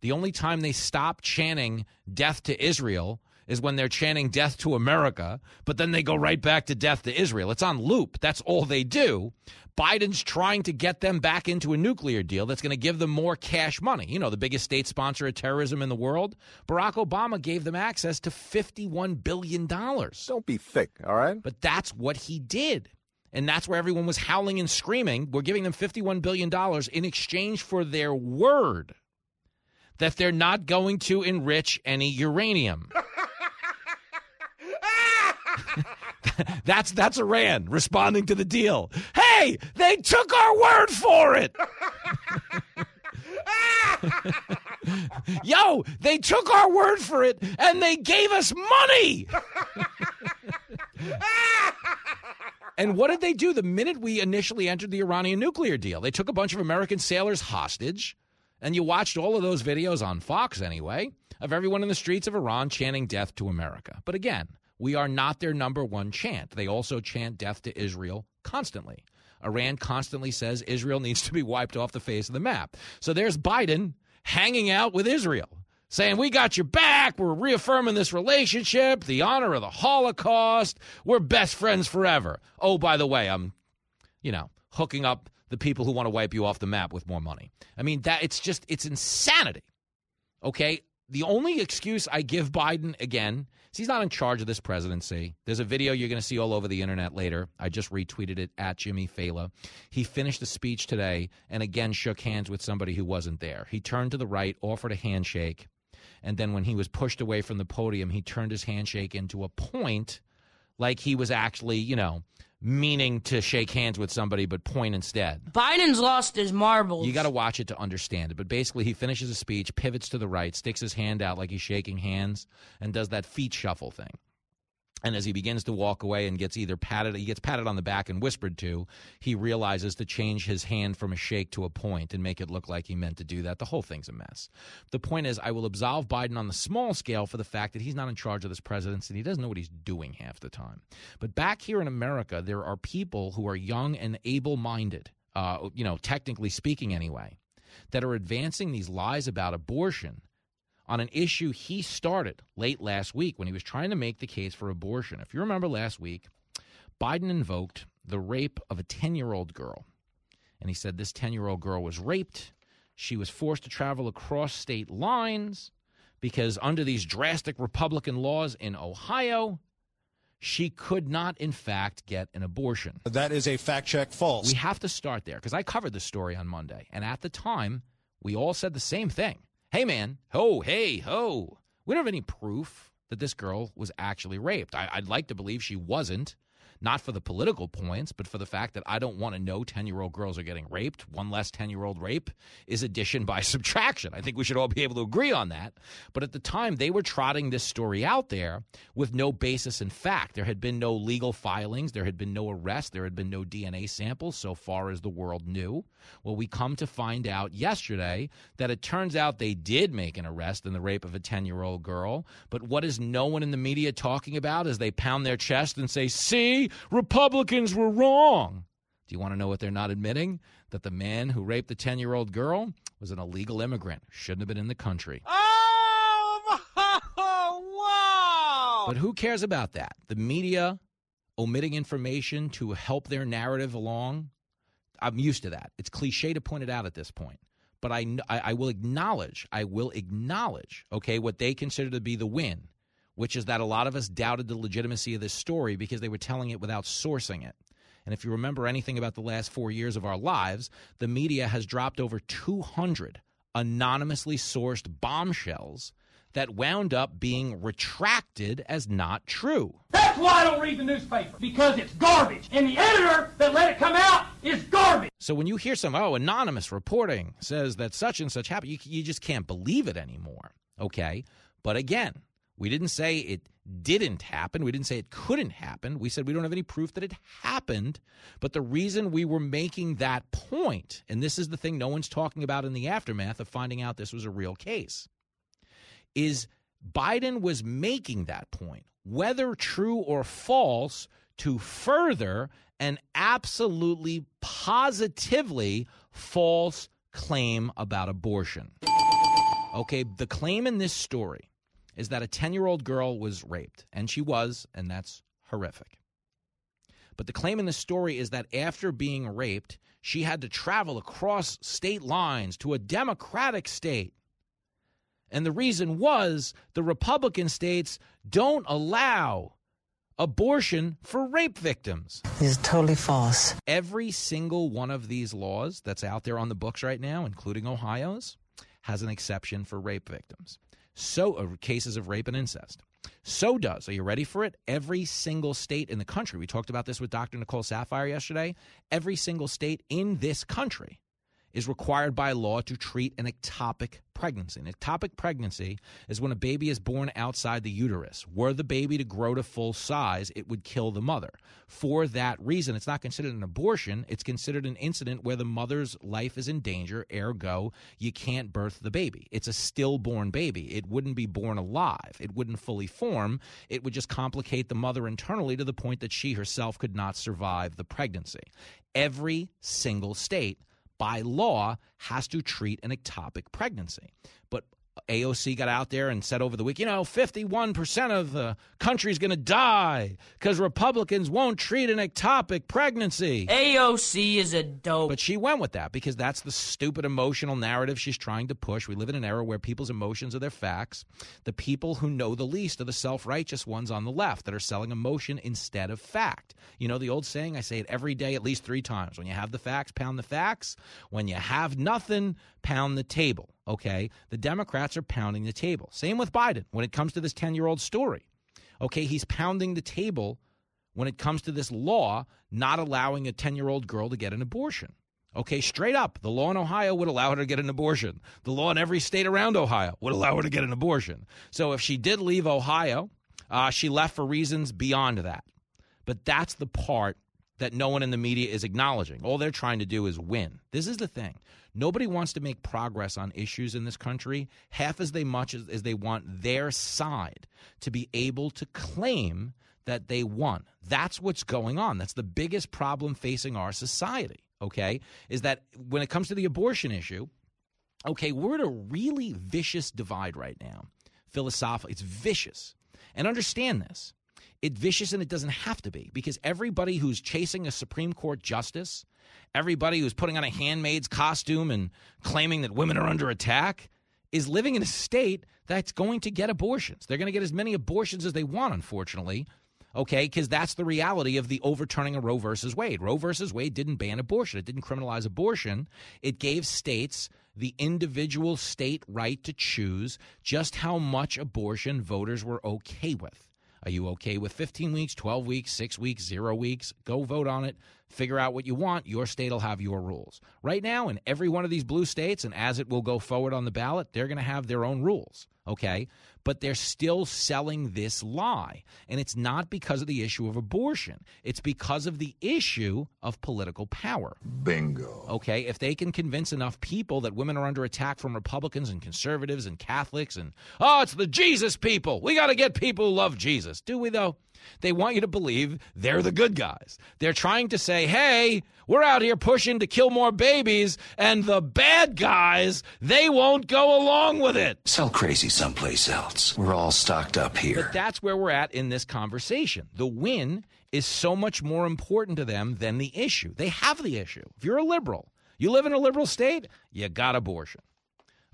the only time they stop chanting death to Israel is when they're chanting death to America, but then they go right back to death to Israel. It's on loop. That's all they do. Biden's trying to get them back into a nuclear deal that's going to give them more cash money. You know, the biggest state sponsor of terrorism in the world. Barack Obama gave them access to $51 billion. Don't be thick, all right? But that's what he did. And that's where everyone was howling and screaming. We're giving them $51 billion in exchange for their word that they're not going to enrich any uranium. that's that's Iran responding to the deal. Hey, they took our word for it. Yo, they took our word for it and they gave us money. and what did they do the minute we initially entered the Iranian nuclear deal? They took a bunch of American sailors hostage. And you watched all of those videos on Fox anyway of everyone in the streets of Iran chanting death to America. But again, we are not their number one chant. They also chant death to Israel constantly. Iran constantly says Israel needs to be wiped off the face of the map. So there's Biden hanging out with Israel, saying, We got your back. We're reaffirming this relationship, the honor of the Holocaust. We're best friends forever. Oh, by the way, I'm, you know, hooking up the people who want to wipe you off the map with more money. I mean, that it's just, it's insanity. Okay? The only excuse I give Biden again is he's not in charge of this presidency. There's a video you're going to see all over the internet later. I just retweeted it at Jimmy Failla. He finished the speech today and again shook hands with somebody who wasn't there. He turned to the right, offered a handshake, and then when he was pushed away from the podium, he turned his handshake into a point like he was actually, you know, meaning to shake hands with somebody but point instead. Biden's lost his marbles. You got to watch it to understand it. But basically, he finishes a speech, pivots to the right, sticks his hand out like he's shaking hands, and does that feet shuffle thing. And as he begins to walk away and gets either patted, he gets patted on the back and whispered to, he realizes to change his hand from a shake to a point and make it look like he meant to do that. The whole thing's a mess. The point is, I will absolve Biden on the small scale for the fact that he's not in charge of this presidency and he doesn't know what he's doing half the time. But back here in America, there are people who are young and able minded, uh, you know, technically speaking anyway, that are advancing these lies about abortion on an issue he started late last week when he was trying to make the case for abortion. If you remember last week, Biden invoked the rape of a 10 year old girl. And he said this 10 year old girl was raped. She was forced to travel across state lines because under these drastic Republican laws in Ohio, she could not, in fact, get an abortion. That is a fact check false. We have to start there because I covered this story on Monday. And at the time, we all said the same thing. Hey, man, ho, hey, ho. We don't have any proof that this girl was actually raped. I, would like to believe she wasn't not for the political points, but for the fact that I don't want to know 10 year old girls are getting raped. One less 10 year old rape is addition by subtraction. I think we should all be able to agree on that. But at the time, they were trotting this story out there with no basis in fact. There had been no legal filings, there had been no arrest, there had been no DNA samples so far as the world knew. Well, we come to find out yesterday that it turns out they did make an arrest in the rape of a 10 year old girl. But what is no one in the media talking about as they pound their chest and say, see, Republicans were wrong. Do you want to know what they're not admitting? That the man who raped the 10 year old girl was an illegal immigrant, shouldn't have been in the country. Oh, wow! But who cares about that? The media omitting information to help their narrative along. I'm used to that. It's cliche to point it out at this point. But I, I, I will acknowledge, I will acknowledge, okay, what they consider to be the win which is that a lot of us doubted the legitimacy of this story because they were telling it without sourcing it. And if you remember anything about the last four years of our lives, the media has dropped over 200 anonymously sourced bombshells that wound up being retracted as not true. That's why I don't read the newspaper, because it's garbage. And the editor that let it come out is garbage. So when you hear some, oh, anonymous reporting says that such and such happened, you, you just can't believe it anymore. Okay? But again, we didn't say it didn't happen. We didn't say it couldn't happen. We said we don't have any proof that it happened. But the reason we were making that point, and this is the thing no one's talking about in the aftermath of finding out this was a real case, is Biden was making that point, whether true or false, to further an absolutely positively false claim about abortion. Okay, the claim in this story is that a 10 year old girl was raped, and she was, and that's horrific. But the claim in the story is that after being raped, she had to travel across state lines to a Democratic state. And the reason was the Republican states don't allow abortion for rape victims. This Is totally false. Every single one of these laws that's out there on the books right now, including Ohio's, has an exception for rape victims so uh, cases of rape and incest. So does, are you ready for it? Every single state in the country. We talked about this with Dr. Nicole Saphier yesterday. Every single state in this country is required by law to treat an ectopic pregnancy. An ectopic pregnancy is when a baby is born outside the uterus. Were the baby to grow to full size, it would kill the mother. For that reason, it's not considered an abortion, it's considered an incident where the mother's life is in danger, ergo, you can't birth the baby. It's a stillborn baby. It wouldn't be born alive, it wouldn't fully form, it would just complicate the mother internally to the point that she herself could not survive the pregnancy. Every single state by law has to treat an ectopic pregnancy. But AOC got out there and said over the week, you know, 51% of the country's going to die because Republicans won't treat an ectopic pregnancy. AOC is a dope. But she went with that because that's the stupid emotional narrative she's trying to push. We live in an era where people's emotions are their facts. The people who know the least are the self righteous ones on the left that are selling emotion instead of fact. You know the old saying, I say it every day at least three times. When you have the facts, pound the facts. When you have nothing, pound the table. Okay. The Democrats are pounding the table. Same with Biden when it comes to this 10 year old story. Okay. He's pounding the table when it comes to this law not allowing a 10 year old girl to get an abortion. Okay, straight up, the law in Ohio would allow her to get an abortion. The law in every state around Ohio would allow her to get an abortion. So if she did leave Ohio, uh, she left for reasons beyond that. But that's the part that no one in the media is acknowledging. All they're trying to do is win. This is the thing. Nobody wants to make progress on issues in this country half as they much as, as they want their side to be able to claim that they won. That's what's going on. That's the biggest problem facing our society, okay? Is that when it comes to the abortion issue, okay, we're at a really vicious divide right now. Philosophically, it's vicious. And understand this. It's vicious and it doesn't have to be because everybody who's chasing a Supreme Court justice everybody who's putting on a handmaid's costume and claiming that women are under attack is living in a state that's going to get abortions. They're going to get as many abortions as they want, unfortunately. Okay, because that's the reality of the overturning of Roe versus Wade. Roe versus Wade didn't ban abortion, it didn't criminalize abortion. It gave states the individual state right to choose just how much abortion voters were okay with. Are you okay with 15 weeks, 12 weeks, 6 weeks, 0 weeks? Go vote on it. Figure out what you want. Your state will have your rules. Right now, in every one of these blue states, and as it will go forward on the ballot, they're going to have their own rules. Okay? But they're still selling this lie. And it's not because of the issue of abortion, it's because of the issue of political power. Bingo. Okay? If they can convince enough people that women are under attack from Republicans and conservatives and Catholics and, oh, it's the Jesus people. We got to get people who love Jesus. Do we, though? They want you to believe they're the good guys. They're trying to say, hey, we're out here pushing to kill more babies, and the bad guys, they won't go along with it. Sell crazy someplace else. We're all stocked up here. But that's where we're at in this conversation. The win is so much more important to them than the issue. They have the issue. If you're a liberal, you live in a liberal state, you got abortion.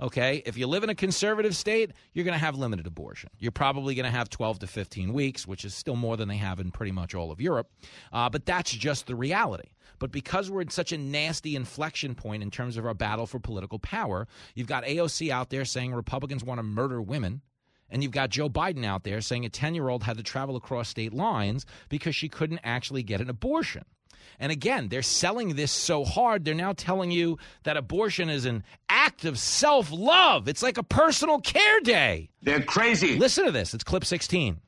Okay, if you live in a conservative state, you're going to have limited abortion. You're probably going to have 12 to 15 weeks, which is still more than they have in pretty much all of Europe. Uh, but that's just the reality. But because we're at such a nasty inflection point in terms of our battle for political power, you've got AOC out there saying Republicans want to murder women. And you've got Joe Biden out there saying a 10 year old had to travel across state lines because she couldn't actually get an abortion. And again, they're selling this so hard, they're now telling you that abortion is an act of self love. It's like a personal care day. They're crazy. Listen to this. It's clip 16.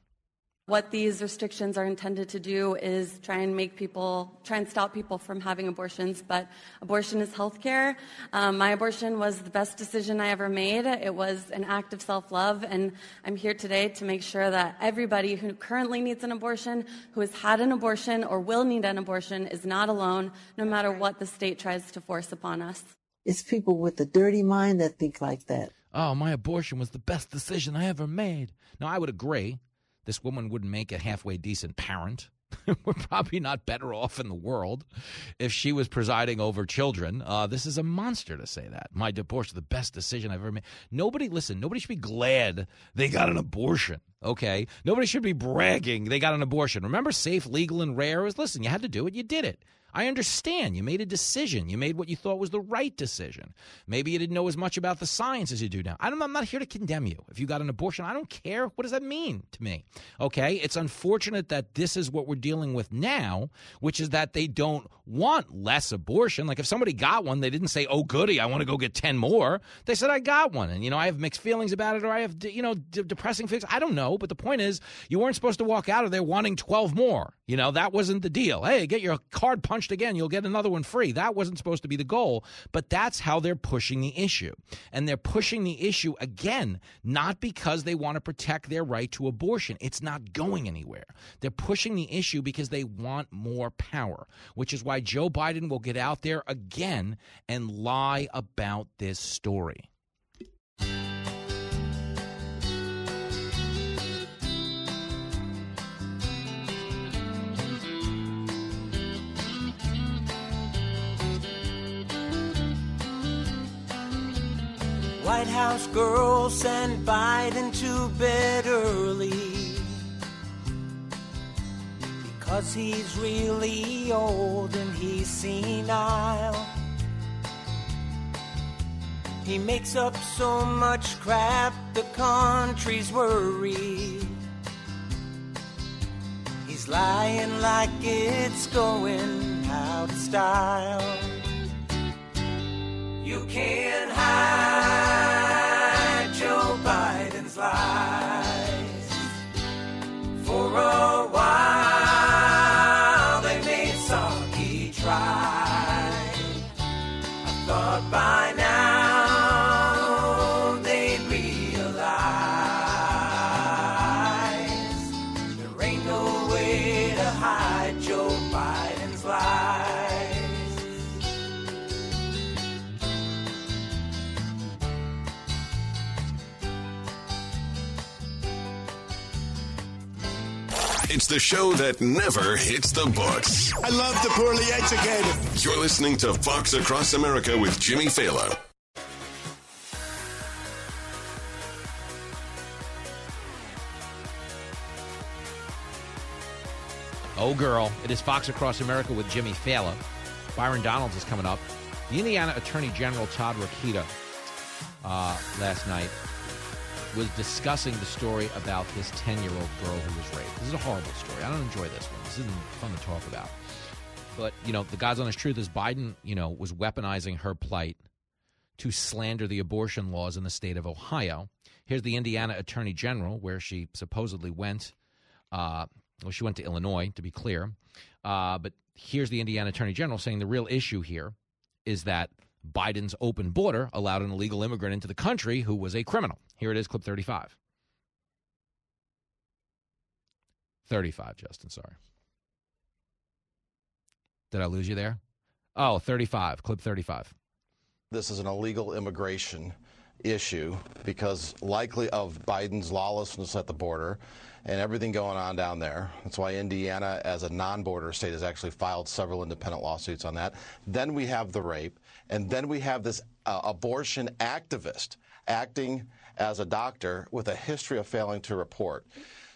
What these restrictions are intended to do is try and make people, try and stop people from having abortions. But abortion is healthcare. Um, my abortion was the best decision I ever made. It was an act of self love. And I'm here today to make sure that everybody who currently needs an abortion, who has had an abortion, or will need an abortion is not alone, no matter what the state tries to force upon us. It's people with a dirty mind that think like that. Oh, my abortion was the best decision I ever made. Now, I would agree this woman wouldn't make a halfway decent parent. We're probably not better off in the world if she was presiding over children. Uh, this is a monster to say that. My divorce is the best decision I've ever made. Nobody, listen, nobody should be glad they got an abortion, okay? Nobody should be bragging they got an abortion. Remember, safe, legal, and rare was listen, you had to do it, you did it. I understand. You made a decision. You made what you thought was the right decision. Maybe you didn't know as much about the science as you do now. I'm not here to condemn you. If you got an abortion, I don't care. What does that mean to me? Okay? It's unfortunate that this is what we're dealing with now, which is that they don't want less abortion. Like if somebody got one, they didn't say, oh, goody, I want to go get 10 more. They said, I got one. And, you know, I have mixed feelings about it or I have, you know, de- depressing feelings. I don't know. But the point is, you weren't supposed to walk out of there wanting 12 more. You know, that wasn't the deal. Hey, get your card punched again, you'll get another one free. That wasn't supposed to be the goal, but that's how they're pushing the issue. And they're pushing the issue again, not because they want to protect their right to abortion. It's not going anywhere. They're pushing the issue because they want more power, which is why Joe Biden will get out there again and lie about this story. White House girls send Biden to bed early because he's really old and he's senile. He makes up so much crap, the country's worried. He's lying like it's going out of style. You can't hide For a while, the show that never hits the books. I love the poorly educated. You're listening to Fox Across America with Jimmy Failla. Oh, girl. It is Fox Across America with Jimmy Failla. Byron Donalds is coming up. The Indiana Attorney General Todd Rokita uh, last night was discussing the story about this 10 year old girl who was raped. This is a horrible story. I don't enjoy this one. This isn't fun to talk about. But, you know, the God's honest truth is Biden, you know, was weaponizing her plight to slander the abortion laws in the state of Ohio. Here's the Indiana Attorney General, where she supposedly went. Uh, well, she went to Illinois, to be clear. Uh, but here's the Indiana Attorney General saying the real issue here is that Biden's open border allowed an illegal immigrant into the country who was a criminal. Here it is, clip 35. 35, Justin, sorry. Did I lose you there? Oh, 35, clip 35. This is an illegal immigration issue because likely of Biden's lawlessness at the border and everything going on down there. That's why Indiana, as a non-border state, has actually filed several independent lawsuits on that. Then we have the rape, and then we have this uh, abortion activist acting as a doctor with a history of failing to report.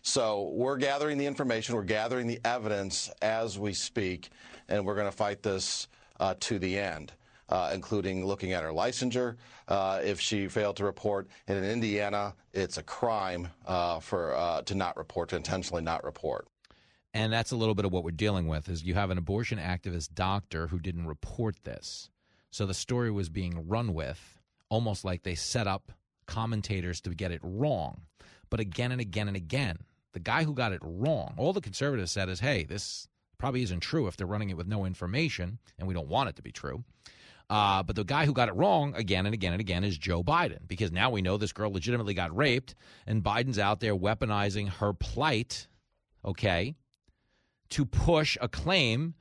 So we're gathering the information, we're gathering the evidence as we speak, and we're going to fight this uh, to the end. Uh, including looking at her licensure uh, if she failed to report. And in Indiana, it's a crime uh, for uh, to not report, to intentionally not report. And that's a little bit of what we're dealing with is you have an abortion activist doctor who didn't report this. So the story was being run with almost like they set up commentators to get it wrong. But again and again and again, the guy who got it wrong, all the conservatives said is, hey, this probably isn't true if they're running it with no information, and we don't want it to be true. Uh, but the guy who got it wrong again and again and again is Joe Biden, because now we know this girl legitimately got raped, and Biden's out there weaponizing her plight, okay, to push a claim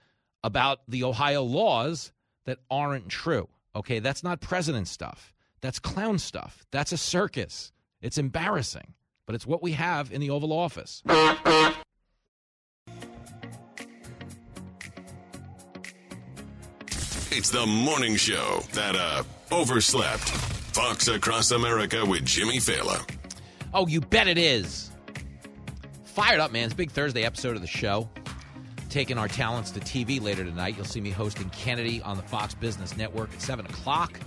about the Ohio laws that aren't true. Okay, that's not president stuff. That's clown stuff. That's a circus. It's embarrassing, but it's what we have in the Oval Office. It's the morning show that uh overslept. Fox Across America with Jimmy Failla. Oh, you bet it is. Fired up, man. It's a big Thursday episode of the show. Taking our talents to TV later tonight. You'll see me hosting Kennedy on the Fox Business Network at 7 o'clock.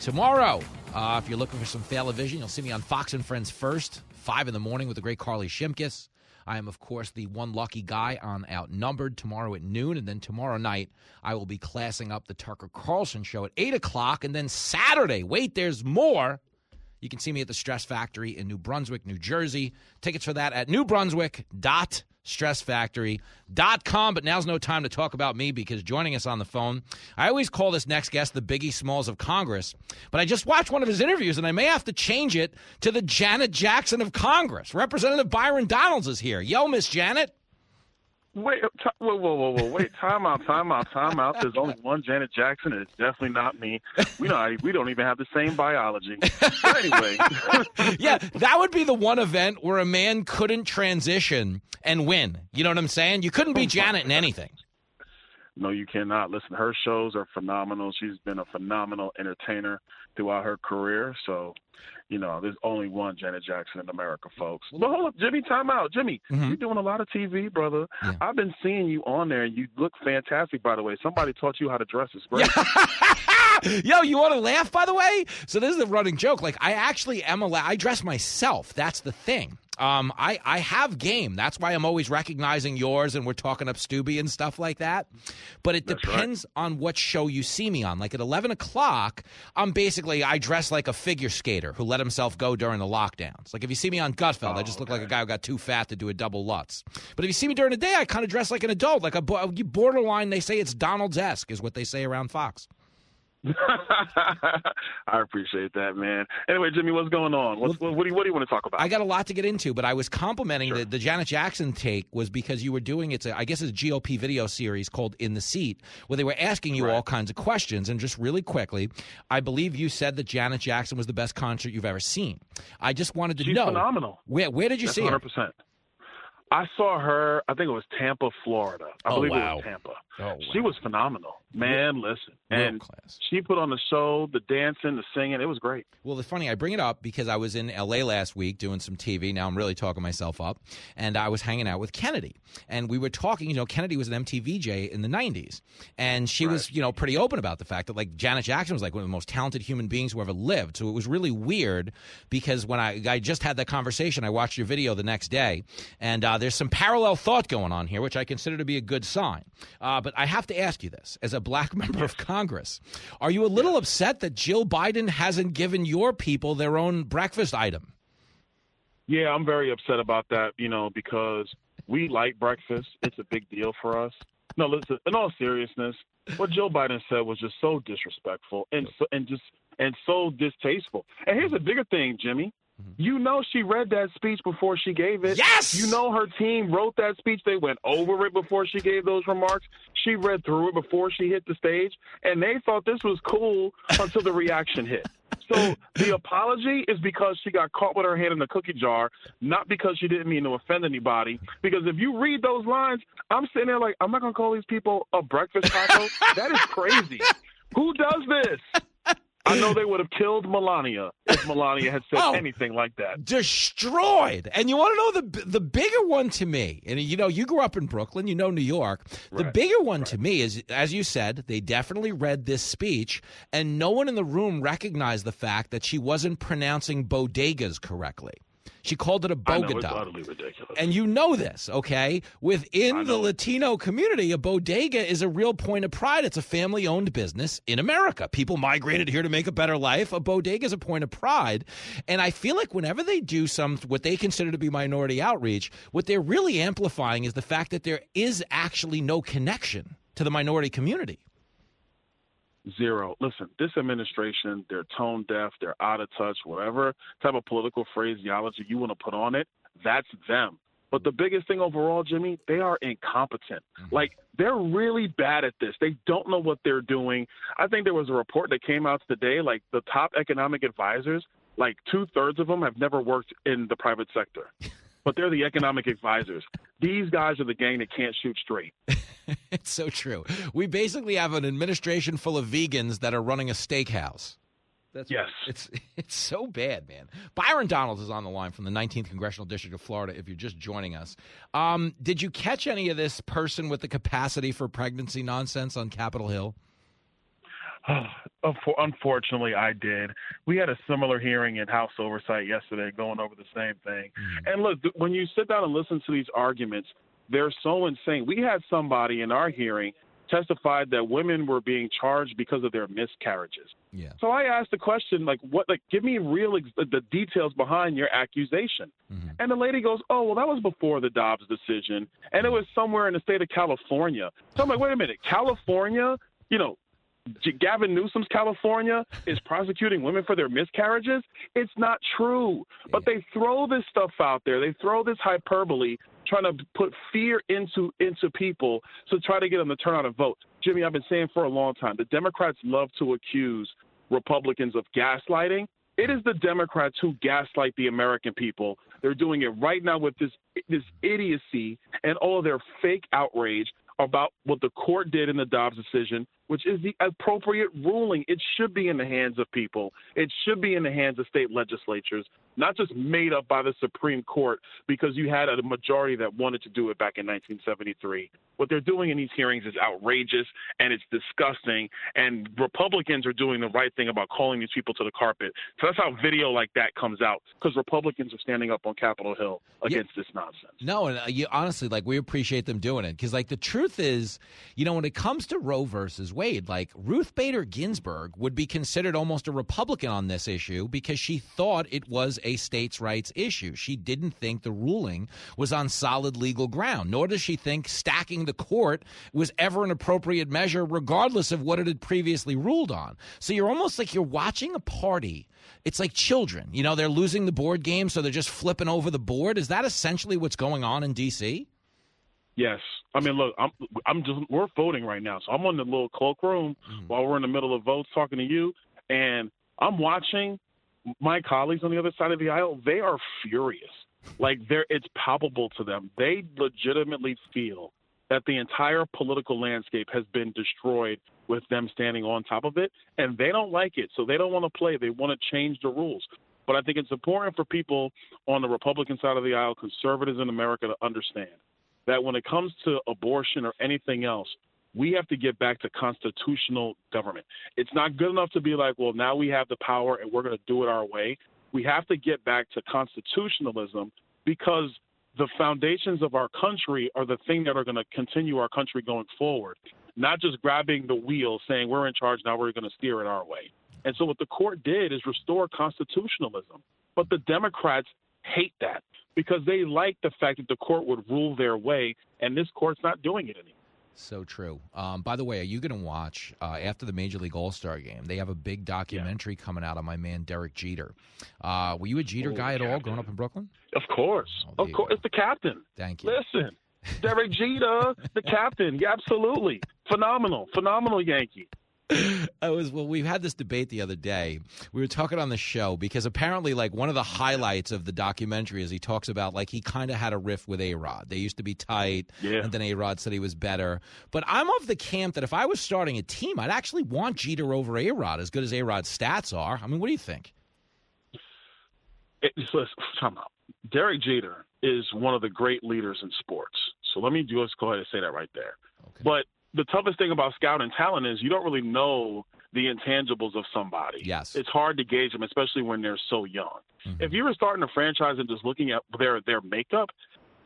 Tomorrow, uh, if you're looking for some Vision, you'll see me on Fox and Friends first, 5 in the morning with the great Carly Shimkus. I am, of course, the one lucky guy on Outnumbered tomorrow at noon. And then tomorrow night, I will be classing up the Tucker Carlson show at 8 o'clock. And then Saturday, wait, there's more. You can see me at the Stress Factory in New Brunswick, New Jersey. Tickets for that at newbrunswick.stressfactory.com. But now's no time to talk about me because joining us on the phone, I always call this next guest the Biggie Smalls of Congress. But I just watched one of his interviews and I may have to change it to the Janet Jackson of Congress. Representative Byron Donalds is here. Yo, Miss Janet. Wait, t- whoa, whoa, whoa, whoa! Wait, time out, time out, time out. There's only one Janet Jackson, and it's definitely not me. We don't, we don't even have the same biology. But anyway, yeah, that would be the one event where a man couldn't transition and win. You know what I'm saying? You couldn't be oh Janet in anything. No, you cannot. Listen, her shows are phenomenal. She's been a phenomenal entertainer throughout her career. So, you know, there's only one Janet Jackson in America, folks. But hold up, Jimmy, time out. Jimmy, Mm-hmm. you're doing a lot of TV, brother. I've been seeing you on there, and you look fantastic, by the way. Somebody taught you how to dress. It's great. Yo, you want to laugh, by the way? So this is a running joke. Like, I actually am allowed. I dress myself. That's the thing. Um, I I have game. That's why I'm always recognizing yours, and we're talking up Stubby and stuff like that. But it That's right. depends on what show you see me on. Like at 11 o'clock, I'm basically I dress like a figure skater who let himself go during the lockdowns. Like if you see me on Gutfeld, I just look like a guy who got too fat to do a double Lutz. But if you see me during the day, I kind of dress like an adult, like a borderline. They say it's Donald's esque, is what they say around Fox. I appreciate that, man. Anyway, Jimmy, what's going on? What's, what, what, do you, what do you want to talk about? I got a lot to get into, but I was complimenting the, the Janet Jackson take was because you were doing it's a, I guess it's a GOP video series called In the Seat where they were asking you all kinds of questions and just really quickly, I believe you said that Janet Jackson was the best concert you've ever seen. I just wanted to She's know phenomenal. Where where did you That's see her? 100%. I saw her. I think it was Tampa, Florida. I Oh, believe wow. it was Tampa. Oh, She was phenomenal, man. Listen, Real and she put on the show, the dancing, the singing. It was great. Well, it's funny. I bring it up because I was in LA last week doing some TV. Now I'm really talking myself up. And I was hanging out with Kennedy. And we were talking, you know, Kennedy was an MTVJ in the 90s. And she was, you know, pretty open about the fact that, like, Janet Jackson was like one of the most talented human beings who ever lived. So it was really weird because when I, I just had that conversation, I watched your video the next day. And uh, there's some parallel thought going on here, which I consider to be a good sign. Uh, but I have to ask you this as a black member of Congress, are you a little upset that Jill Biden hasn't given your people their own breakfast item? Yeah, I'm very upset about that. You know, because we like breakfast. It's a big deal for us. No, listen. In all seriousness, what Joe Biden said was just so disrespectful and so, and just and so distasteful. And here's the bigger thing, Jimmy. Mm-hmm. You know she read that speech before she gave it. Yes. You know her team wrote that speech. They went over it before she gave those remarks. She read through it before she hit the stage, and they thought this was cool until the reaction hit. So the apology is because she got caught with her hand in the cookie jar, not because she didn't mean to offend anybody. Because if you read those lines, I'm sitting there like, I'm not gonna call these people a breakfast taco. that is crazy. Who does this? I know they would have killed Melania if Melania had said Oh. anything like that. destroyed. And you want to know the the bigger one to me, and you know, you grew up in Brooklyn, you know New York. The bigger one to me is, as you said, they definitely read this speech, and no one in the room recognized the fact that she wasn't pronouncing bodegas correctly. She called it a I know it's utterly ridiculous. And you know this, okay? Within the Latino community, a bodega is a real point of pride. It's a family owned business in America. People migrated here to make a better life. A bodega is a point of pride. And I feel like whenever they do some, what they consider to be minority outreach, what they're really amplifying is the fact that there is actually no connection to the minority community. Zero. Listen, this administration, they're tone deaf, they're out of touch, whatever type of political phraseology you want to put on it, that's them. But the biggest thing overall, Jimmy, they are incompetent. Mm-hmm. Like, they're really bad at this. They don't know what they're doing. I think there was a report that came out today, like the top economic advisors, like two thirds of them have never worked in the private sector. But they're the economic advisors. These guys are the gang that can't shoot straight. It's so true. We basically have an administration full of vegans that are running a steakhouse. That's yes. It's it's so bad, man. Byron Donalds is on the line from the 19th congressional district of Florida. If you're just joining us, um, did you catch any of this person with the capacity for pregnancy nonsense on Capitol Hill? Oh, Unfor- Unfortunately, I did. We had a similar hearing in House Oversight yesterday going over the same thing. Mm. And look, when you sit down and listen to these arguments, they're so insane. We had somebody in our hearing testified that women were being charged because of their miscarriages. Yeah. So I asked the question, like, what, like, give me real ex- the details behind your accusation. Mm-hmm. And the lady goes, oh, well, that was before the Dobbs decision, and it mm. was somewhere in the state of California. So I'm like, wait a minute, California, you know, Gavin Newsom's California is prosecuting women for their miscarriages. It's not true. But they throw this stuff out there. They throw this hyperbole, trying to put fear into into people to try to get them to turn out and vote. Jimmy, I've been saying for a long time, the Democrats love to accuse Republicans of gaslighting. It is the Democrats who gaslight the American people. They're doing it right now with this this idiocy and all their fake outrage about what the court did in the Dobbs decision, which is the appropriate ruling. It should be in the hands of people. It should be in the hands of state legislatures, not just made up by the Supreme Court because you had a majority that wanted to do it back in 1973. What they're doing in these hearings is outrageous and it's disgusting. And Republicans are doing the right thing about calling these people to the carpet. So that's how video like that comes out because Republicans are standing up on Capitol Hill against this nonsense. No, and uh, you, honestly, like we appreciate them doing it because, like, the truth is, you know, when it comes to Roe versus Wade, like Ruth Bader Ginsburg would be considered almost a Republican on this issue because she thought it was a states' rights issue. She didn't think the ruling was on solid legal ground, nor does she think stacking the court was ever an appropriate measure, regardless of what it had previously ruled on. So you're almost like you're watching a party. It's like children, you know, they're losing the board game, so they're just flipping over the board. Is that essentially what's going on in D.C.? Yes, I mean, look, I'm I'm just we're voting right now, so I'm in the little cloakroom hmm. while we're in the middle of votes talking to you, and I'm watching my colleagues on the other side of the aisle. They are furious. Like they're it's palpable to them. They legitimately feel that the entire political landscape has been destroyed with them standing on top of it, and they don't like it. So they don't want to play. They want to change the rules. But I think it's important for people on the Republican side of the aisle, conservatives in America, to understand that when it comes to abortion or anything else, we have to get back to constitutional government. It's not good enough to be like, well, now we have the power and we're going to do it our way. We have to get back to constitutionalism because the foundations of our country are the thing that are going to continue our country going forward, not just grabbing the wheel saying we're in charge now, we're going to steer it our way. And so what the court did is restore constitutionalism. But the Democrats hate that because they like the fact that the court would rule their way, and this court's not doing it anymore. So true. Um, by the way, are you going to watch uh, after the Major League All Star game? They have a big documentary yeah. coming out on my man Derek Jeter. Uh, were you a Jeter oh, guy at captain. all growing up in Brooklyn? Of course, oh, of course. It's the captain. Thank you. Listen, Derek Jeter, the captain. Yeah, absolutely phenomenal, phenomenal Yankee. I was well. We had this debate the other day. We were talking on the show because apparently, like one of the highlights of the documentary is he talks about like he kind of had a riff with A Rod. They used to be tight, yeah. and then A Rod said he was better. But I'm of the camp that if I was starting a team, I'd actually want Jeter over A Rod, as good as A Rod's stats are. I mean, what do you think? It, listen, time out. Derek Jeter is one of the great leaders in sports. So let me just go ahead and say that right there. Okay. But the toughest thing about scouting talent is you don't really know the intangibles of somebody. Yes. It's hard to gauge them, especially when they're so young. Mm-hmm. If you were starting a franchise and just looking at their their makeup,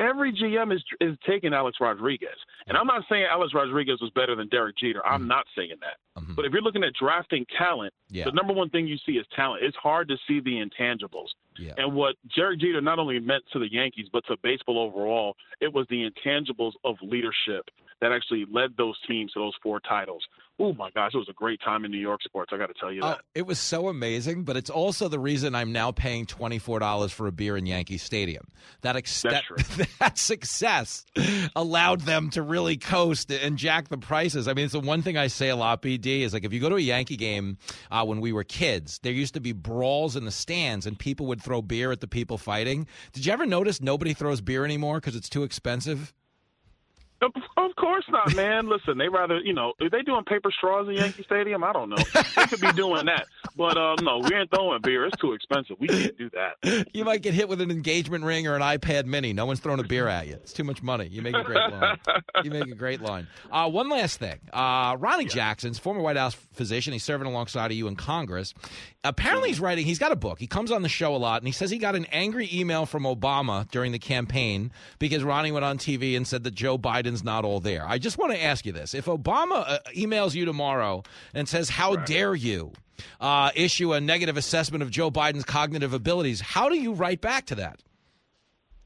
every GM is is taking Alex Rodriguez. And I'm not saying Alex Rodriguez was better than Derek Jeter. I'm mm-hmm. not saying that. Mm-hmm. But if you're looking at drafting talent, yeah. the number one thing you see is talent. It's hard to see the intangibles. Yeah. And what Derek Jeter not only meant to the Yankees, but to baseball overall, it was the intangibles of leadership that actually led those teams to those four titles. Oh my gosh, it was a great time in New York sports. I got to tell you that. Oh, it was so amazing, but it's also the reason I'm now paying twenty four dollars for a beer in Yankee Stadium. That, ex- that, that success allowed them to really coast and jack the prices. I mean, it's the one thing I say a lot. BD is like if you go to a Yankee game uh, when we were kids, there used to be brawls in the stands, and people would throw beer at the people fighting. Did you ever notice nobody throws beer anymore because it's too expensive? Of course not, man. Listen, they rather, you know, are they doing paper straws in Yankee Stadium? I don't know. They could be doing that. But um, no, we ain't throwing beer. It's too expensive. We can't do that. You might get hit with an engagement ring or an iPad mini. No one's throwing a beer at you. It's too much money. You make a great line. You make a great line. Uh, one last thing. Uh, Ronnie yeah. Jackson's former White House physician. He's serving alongside of you in Congress. Apparently, he's writing. He's got a book. He comes on the show a lot, and he says he got an angry email from Obama during the campaign because Ronnie went on TV and said that Joe Biden's not all there. I just want to ask you this: If Obama uh, emails you tomorrow and says, "How right. dare you"? Uh, issue a negative assessment of Joe Biden's cognitive abilities. How do you write back to that?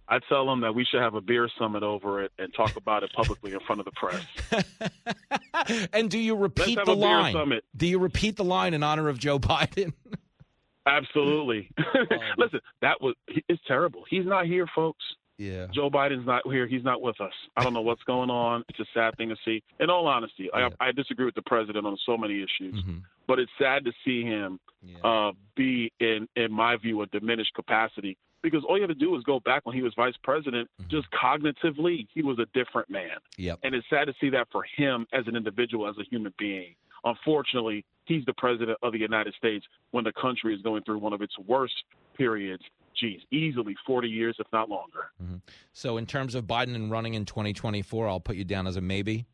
I tell them that we should have a beer summit over it and talk about it publicly in front of the press. and do you repeat the line? Do you repeat the line in honor of Joe Biden? Absolutely. Oh, Listen, that was it's terrible. He's not here, folks. Yeah. Joe Biden's not here. He's not with us. I don't know what's going on. It's a sad thing to see. In all honesty, yeah. I, I disagree with the president on so many issues, mm-hmm. but it's sad to see him yeah. uh, be, in in my view, a diminished capacity. Because all you have to do is go back when he was vice president. Mm-hmm. Just cognitively, he was a different man. Yep. And it's sad to see that for him as an individual, as a human being. Unfortunately, he's the president of the United States when the country is going through one of its worst periods geez, easily 40 years, if not longer. Mm-hmm. So, in terms of Biden and running in 2024, I'll put you down as a maybe.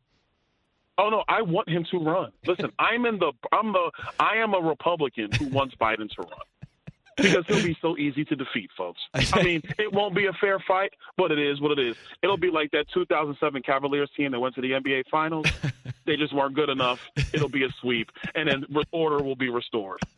Oh no, I want him to run. Listen, I'm in the I'm the I am a Republican who wants Biden to run. Because he'll be so easy to defeat, folks. I mean, it won't be a fair fight, but it is what it is. It'll be like that 2007 Cavaliers team that went to the NBA Finals. They just weren't good enough. It'll be a sweep, and then order will be restored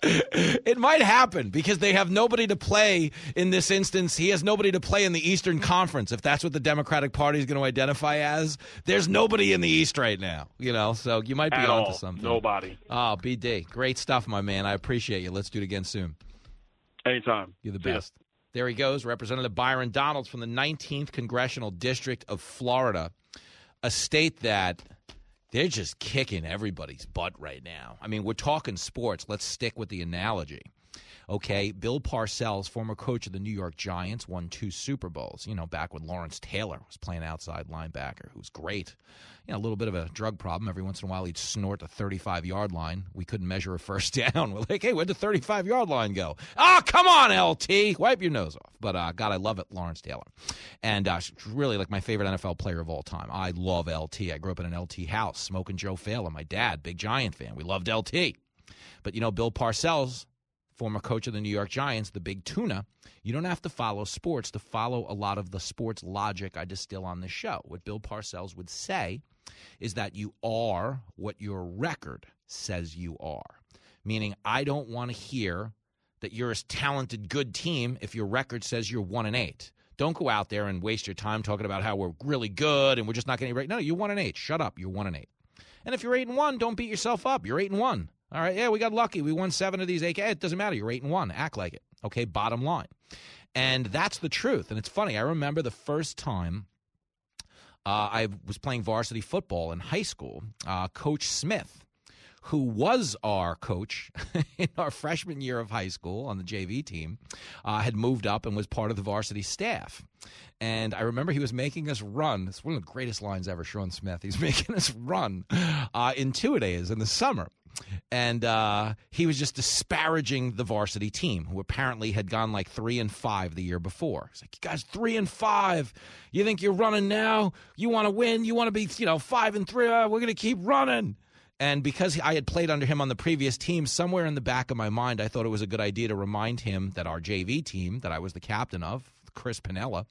it might happen because they have nobody to play in this instance. He has nobody to play in the Eastern Conference, if that's what the Democratic Party is going to identify as. There's nobody in the East right now, you know, so you might be At onto all. something. Nobody. Oh, BD. Great stuff, my man. I appreciate you. Let's do it again soon. Anytime. You're the See best. Ya. There he goes, Representative Byron Donalds from the 19th Congressional District of Florida, a state that – they're just kicking everybody's butt right now. I mean, we're talking sports. Let's stick with the analogy. Okay, Bill Parcells, former coach of the New York Giants, won two Super Bowls. You know, back when Lawrence Taylor was playing outside linebacker, who was great. You know, a little bit of a drug problem. Every once in a while, he'd snort the 35 yard line. We couldn't measure a first down. We're like, hey, where'd the 35 yard line go? Oh, come on, LT, wipe your nose off. But uh, God, I love it, Lawrence Taylor, and uh, really like my favorite NFL player of all time. I love LT. I grew up in an LT house, smoking Joe Failla. My dad, big Giant fan. We loved LT. But you know, Bill Parcells former coach of the New York Giants, the big tuna, you don't have to follow sports to follow a lot of the sports logic I distill on this show. What Bill Parcells would say is that you are what your record says you are. Meaning, I don't want to hear that you're a talented, good team if your record says you're one and eight. Don't go out there and waste your time talking about how we're really good and we're just not getting right. No, you're one and eight. Shut up. You're one and eight. And if you're eight and one, don't beat yourself up. You're eight and one. All right, yeah, we got lucky. We won seven of these AK. It doesn't matter. You're eight and one. Act like it. Okay, bottom line. And that's the truth. And it's funny. I remember the first time uh, I was playing varsity football in high school. Uh, coach Smith, who was our coach in our freshman year of high school on the JV team, uh, had moved up and was part of the varsity staff. And I remember he was making us run. It's one of the greatest lines ever, Sean Smith. He's making us run uh, in two days in the summer and uh, he was just disparaging the varsity team, who apparently had gone like three and five the year before. He's like, "You guys, three and five. You think you're running now? You want to win? You want to be, you know, five and three? Uh, we're to keep running." And because I had played under him on the previous team, somewhere in the back of my mind, I thought it was a good idea to remind him that our JV team, that I was the captain of, Chris Pinella,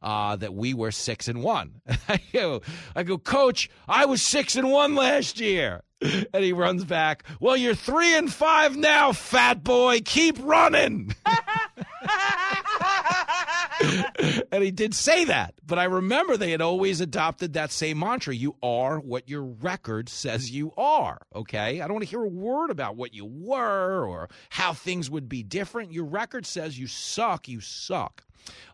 uh, that we were six and one. I go, I go, Coach, I was six and one last year. And he runs back. Well, you're three and five now, fat boy. Keep running. and he did say that. But I remember they had always adopted that same mantra you are what your record says you are. Okay? I don't want to hear a word about what you were or how things would be different. Your record says you suck, you suck.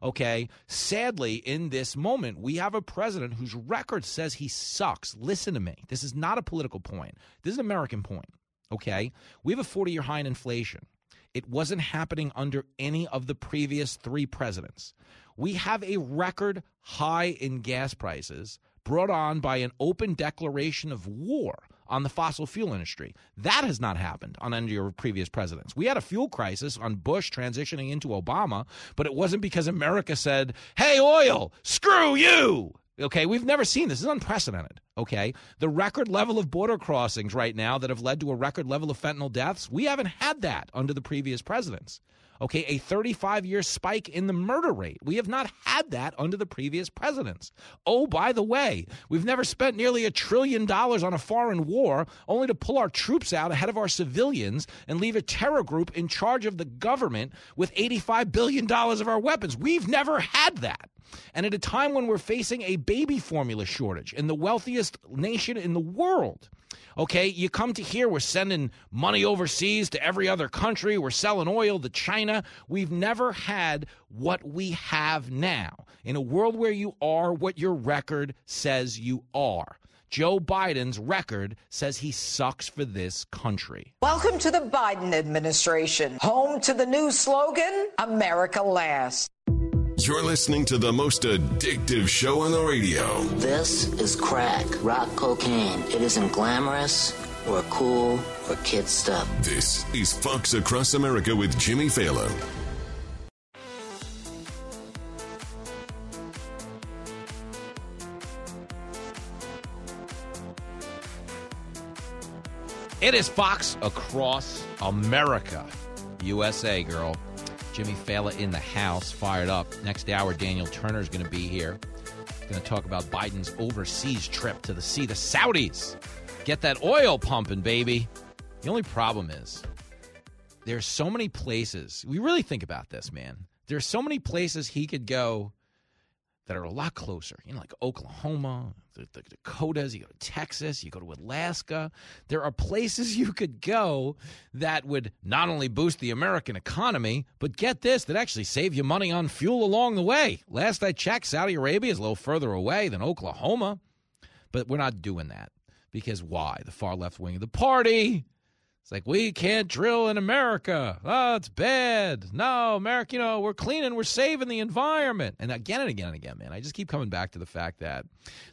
Okay. Sadly, in this moment, we have a president whose record says he sucks. Listen to me. This is not a political point, this is an American point. Okay. We have a 40 year high in inflation. It wasn't happening under any of the previous three presidents. We have a record high in gas prices brought on by an open declaration of war on the fossil fuel industry. That has not happened on any of your previous presidents. We had a fuel crisis on Bush transitioning into Obama, but it wasn't because America said, hey, oil, screw you. Okay, we've never seen this. This is unprecedented. Okay, the record level of border crossings right now that have led to a record level of fentanyl deaths, we haven't had that under the previous presidents okay, a 35 year spike in the murder rate. We have not had that under the previous presidents. Oh, by the way, we've never spent nearly a trillion dollars on a foreign war only to pull our troops out ahead of our civilians and leave a terror group in charge of the government with $85 billion of our weapons. We've never had that. And at a time when we're facing a baby formula shortage in the wealthiest nation in the world, Okay, you come to here, we're sending money overseas to every other country, we're selling oil to China. We've never had what we have now in a world where you are what your record says you are. Joe Biden's record says he sucks for this country. Welcome to the Biden administration, home to the new slogan America Last. You're listening to the most addictive show on the radio. This is crack, rock cocaine. It isn't glamorous or cool or kid stuff. This is Fox Across America with Jimmy Failla. It is Fox Across America. USA, girl. Jimmy Failla in the house, fired up. Next hour, Daniel Turner is going to be here. He's going to talk about Biden's overseas trip to the sea, the Saudis. Get that oil pumping, baby. The only problem is there's so many places. We really think about this, man. There's so many places he could go that are a lot closer. You know, like Oklahoma, the, the, Dakotas, you go to Texas, you go to Alaska. There are places you could go that would not only boost the American economy, but get this, that actually save you money on fuel along the way. Last I checked, Saudi Arabia is a little further away than Oklahoma, but we're not doing that because why? The far left wing of the party It's like we can't drill in America. Oh, it's bad. No, America, you know, we're cleaning, we're saving the environment. And again and again and again, man, I just keep coming back to the fact that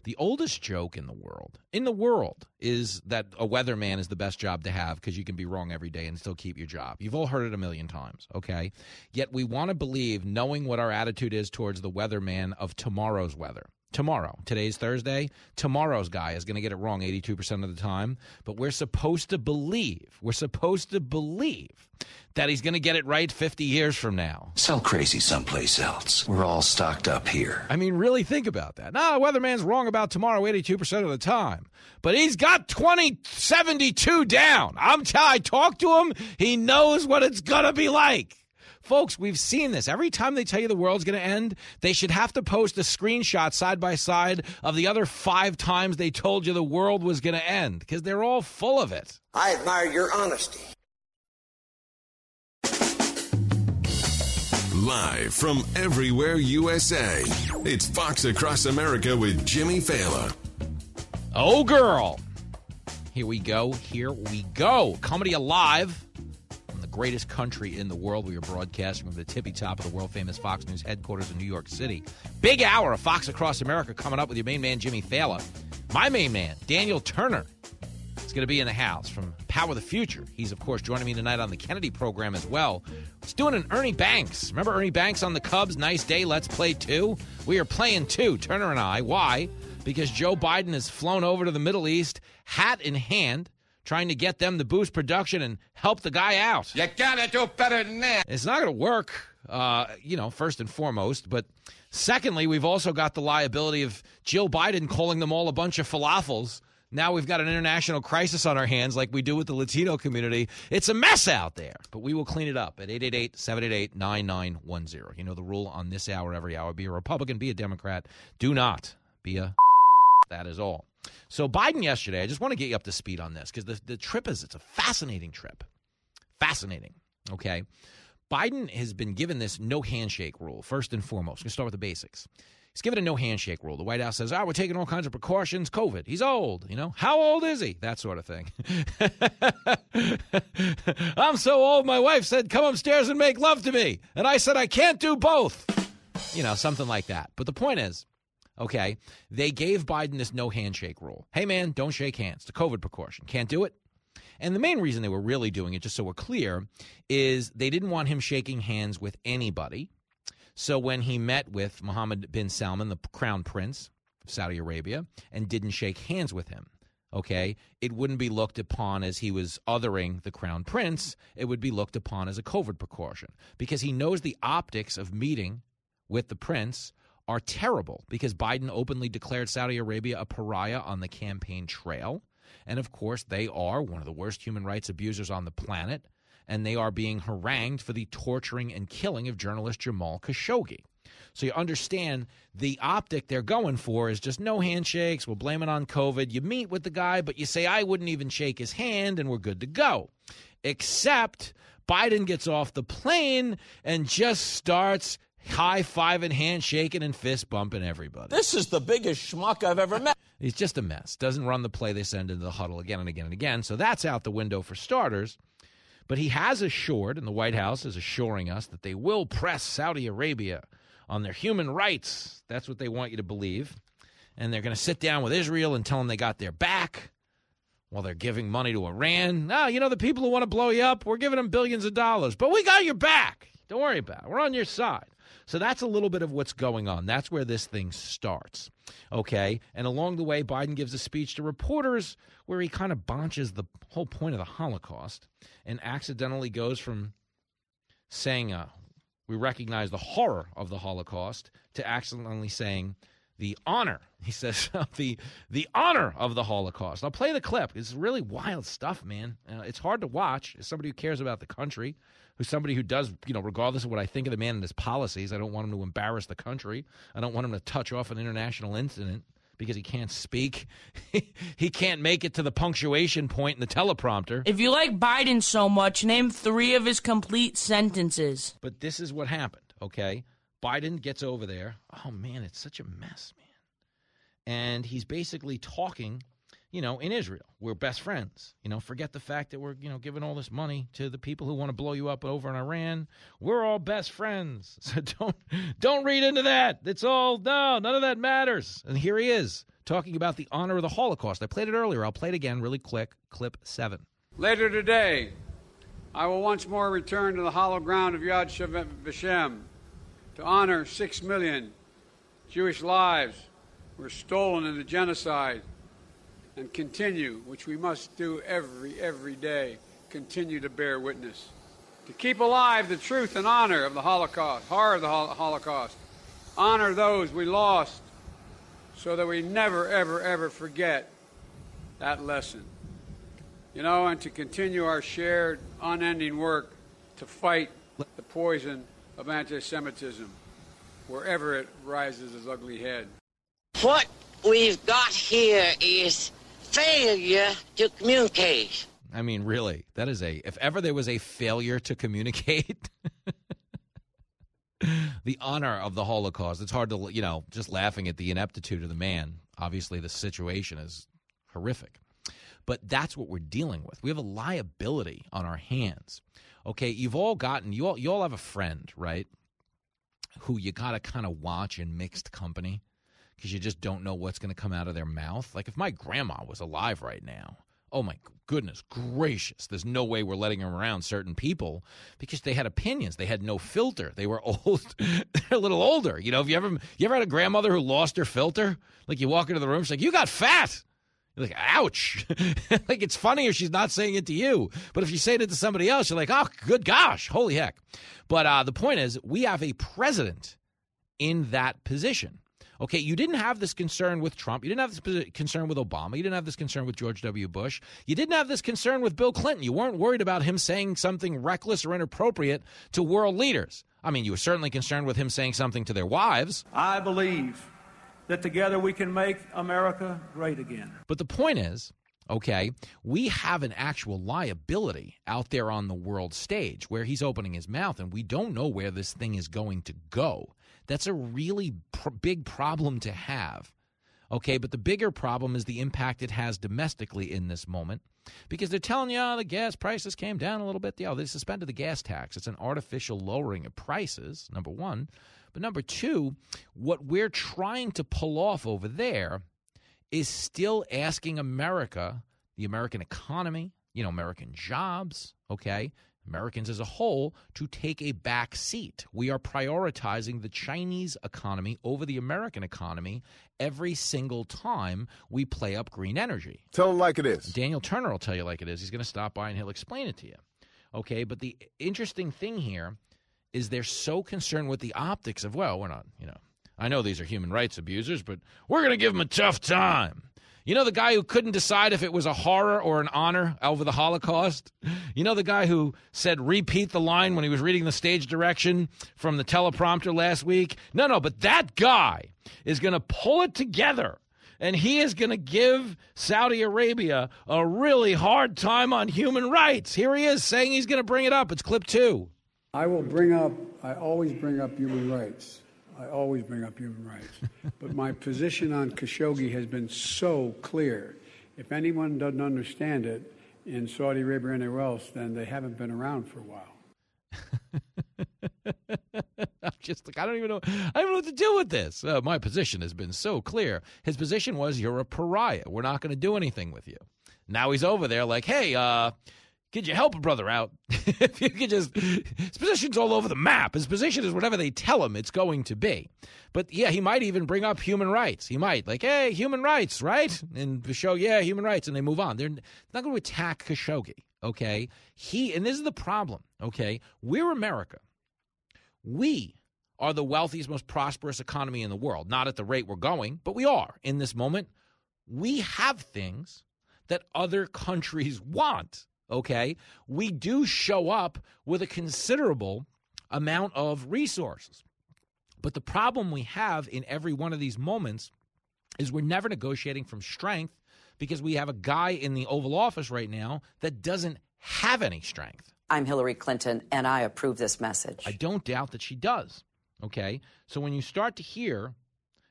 the oldest joke in the world, in the world, is that a weatherman is the best job to have because you can be wrong every day and still keep your job. You've all heard it a million times, okay? Yet we want to believe, knowing what our attitude is towards the weatherman of tomorrow's weather tomorrow. Today's Thursday. Tomorrow's guy is going to get it wrong 82% of the time. But we're supposed to believe, we're supposed to believe that he's going to get it right 50 years from now. Sell crazy someplace else. We're all stocked up here. I mean, really think about that. No, weatherman's wrong about tomorrow 82% of the time. But he's got 2072 down. I'm t- I talked to him. He knows what it's going to be like. Folks, we've seen this. Every time they tell you the world's going to end, they should have to post a screenshot side by side of the other five times they told you the world was going to end because they're all full of it. I admire your honesty. Live from everywhere USA, it's Fox Across America with Jimmy Failla. Oh, girl. Here we go. Here we go. Comedy Alive greatest country in the world. We are broadcasting from the tippy top of the world famous Fox News headquarters in New York City. Big hour of Fox Across America coming up with your main man, Jimmy Failla. My main man, Daniel Turner, is going to be in the house from Power of the Future. He's, of course, joining me tonight on the Kennedy program as well. It's doing an Ernie Banks. Remember Ernie Banks on the Cubs? Nice day. Let's play two. We are playing two, Turner and I. Why? Because Joe Biden has flown over to the Middle East, hat in hand trying to get them to boost production and help the guy out. You gotta do better than that. It's not going to work, uh, you know, first and foremost. But secondly, we've also got the liability of Jill Biden calling them all a bunch of falafels. Now we've got an international crisis on our hands like we do with the Latino community. It's a mess out there, but we will clean it up at 888 788 9910. You know the rule on this hour, every hour be a Republican, be a Democrat. Do not be a. That is all. So Biden yesterday, I just want to get you up to speed on this because the, the trip is it's a fascinating trip. Fascinating. Okay. Biden has been given this no handshake rule, first and foremost. To start with the basics. He's given a no handshake rule. The White House says, oh, we're taking all kinds of precautions. COVID. He's old. You know, how old is he? That sort of thing. I'm so old, my wife said, come upstairs and make love to me. And I said, I can't do both. You know, something like that. But the point is, Okay. They gave Biden this no handshake rule. Hey, man, don't shake hands. The COVID precaution. Can't do it. And the main reason they were really doing it, just so we're clear, is they didn't want him shaking hands with anybody. So when he met with Mohammed bin Salman, the crown prince of Saudi Arabia, and didn't shake hands with him, okay, it wouldn't be looked upon as he was othering the crown prince. It would be looked upon as a COVID precaution because he knows the optics of meeting with the prince are terrible because Biden openly declared Saudi Arabia a pariah on the campaign trail. And of course, they are one of the worst human rights abusers on the planet. And they are being harangued for the torturing and killing of journalist Jamal Khashoggi. So you understand the optic they're going for is just no handshakes. We'll blame it on COVID. You meet with the guy, but you say, I wouldn't even shake his hand, and we're good to go. Except Biden gets off the plane and just starts high five fiving, handshaking, and fist bumping everybody. This is the biggest schmuck I've ever met. He's just a mess. Doesn't run the play they send into the huddle again and again and again. So that's out the window for starters. But he has assured, and the White House is assuring us, that they will press Saudi Arabia on their human rights. That's what they want you to believe. And they're going to sit down with Israel and tell them they got their back while they're giving money to Iran. No, you know, the people who want to blow you up, we're giving them billions of dollars, but we got your back. Don't worry about it. We're on your side. So that's a little bit of what's going on. That's where this thing starts. Okay. And along the way, Biden gives a speech to reporters where he kind of bonches the whole point of the Holocaust and accidentally goes from saying, uh, we recognize the horror of the Holocaust to accidentally saying, the honor. He says the the honor of the Holocaust. I'll play the clip. It's really wild stuff, man. Uh, it's hard to watch as somebody who cares about the country who's somebody who does, you know, regardless of what I think of the man and his policies, I don't want him to embarrass the country. I don't want him to touch off an international incident because he can't speak. he can't make it to the punctuation point in the teleprompter. If you like Biden so much, name three of his complete sentences. But this is what happened, okay? Biden gets over there. Oh, man, it's such a mess, man. And he's basically talking you know, in Israel. We're best friends. You know, forget the fact that we're, you know, giving all this money to the people who want to blow you up over in Iran. We're all best friends. So don't don't read into that. It's all no, none of that matters. And here he is talking about the honor of the Holocaust. I played it earlier. I'll play it again really quick. Clip 7. Later today, I will once more return to the hollow ground of Yad Vashem to honor 6 million Jewish lives were stolen in the genocide and continue, which we must do every, every day, continue to bear witness. To keep alive the truth and honor of the Holocaust, horror of the Holocaust, honor those we lost so that we never, ever, ever forget that lesson. You know, and to continue our shared, unending work to fight the poison of anti Semitism wherever it rises its ugly head. What we've got here is failure to communicate. I mean, really, that is a, if ever there was a failure to communicate, the honor of the Holocaust, it's hard to, you know, just laughing at the ineptitude of the man. Obviously, the situation is horrific. But that's what we're dealing with. We have a liability on our hands. Okay, you've all gotten, you all, you all have a friend, right? Who you got to kind of watch in mixed company because you just don't know what's going to come out of their mouth. Like if my grandma was alive right now, oh my goodness gracious, there's no way we're letting them around certain people because they had opinions. They had no filter. They were old. They're a little older. You know, have you ever you ever had a grandmother who lost her filter? Like you walk into the room, she's like, "You got fat." You're like, ouch. like it's funny if she's not saying it to you. But if you say it to somebody else, you're like, oh, good gosh, holy heck. But uh, the point is, we have a president in that position. Okay, you didn't have this concern with Trump. You didn't have this concern with Obama. You didn't have this concern with George W. Bush. You didn't have this concern with Bill Clinton. You weren't worried about him saying something reckless or inappropriate to world leaders. I mean, you were certainly concerned with him saying something to their wives. I believe that together we can make America great again. But the point is, okay, we have an actual liability out there on the world stage where he's opening his mouth and we don't know where this thing is going to go. That's a really pr- big problem to have. Okay, but the bigger problem is the impact it has domestically in this moment because they're telling you oh, the gas prices came down a little bit. Oh, they suspended the gas tax. It's an artificial lowering of prices, number one. But number two, what we're trying to pull off over there is still asking America, the American economy, you know, American jobs, okay, Americans as a whole, to take a back seat. We are prioritizing the Chinese economy over the American economy every single time we play up green energy. Tell them like it is. Daniel Turner will tell you like it is. He's going to stop by and he'll explain it to you. Okay, but the interesting thing here is they're so concerned with the optics of, well, we're not, you know, I know these are human rights abusers, but we're going to give them a tough time. You know the guy who couldn't decide if it was a horror or an honor over the Holocaust? You know the guy who said repeat the line when he was reading the stage direction from the teleprompter last week? No, no, but that guy is going to pull it together and he is going to give Saudi Arabia a really hard time on human rights. Here he is saying he's going to bring it up. It's clip two. I will bring up, I always bring up human rights. I always bring up human rights. but my position on Khashoggi has been so clear. If anyone doesn't understand it in Saudi Arabia or anywhere else, then they haven't been around for a while. I'm just like, I don't even know. I don't know what to do with this. Uh, my position has been so clear. His position was, you're a pariah. We're not going to do anything with you. Now he's over there like, hey, uh, could you help a brother out? if you could just, his position's all over the map. His position is whatever they tell him it's going to be. But yeah, he might even bring up human rights. He might, like, hey, human rights, right? And show, yeah, human rights, and they move on. They're not going to attack Khashoggi, okay? He, and this is the problem, okay? We're America. We are the wealthiest, most prosperous economy in the world. Not at the rate we're going, but we are in this moment. We have things that other countries want okay, we do show up with a considerable amount of resources. But the problem we have in every one of these moments is we're never negotiating from strength because we have a guy in the Oval Office right now that doesn't have any strength. I'm Hillary Clinton, and I approve this message. I don't doubt that she does. Okay, so when you start to hear,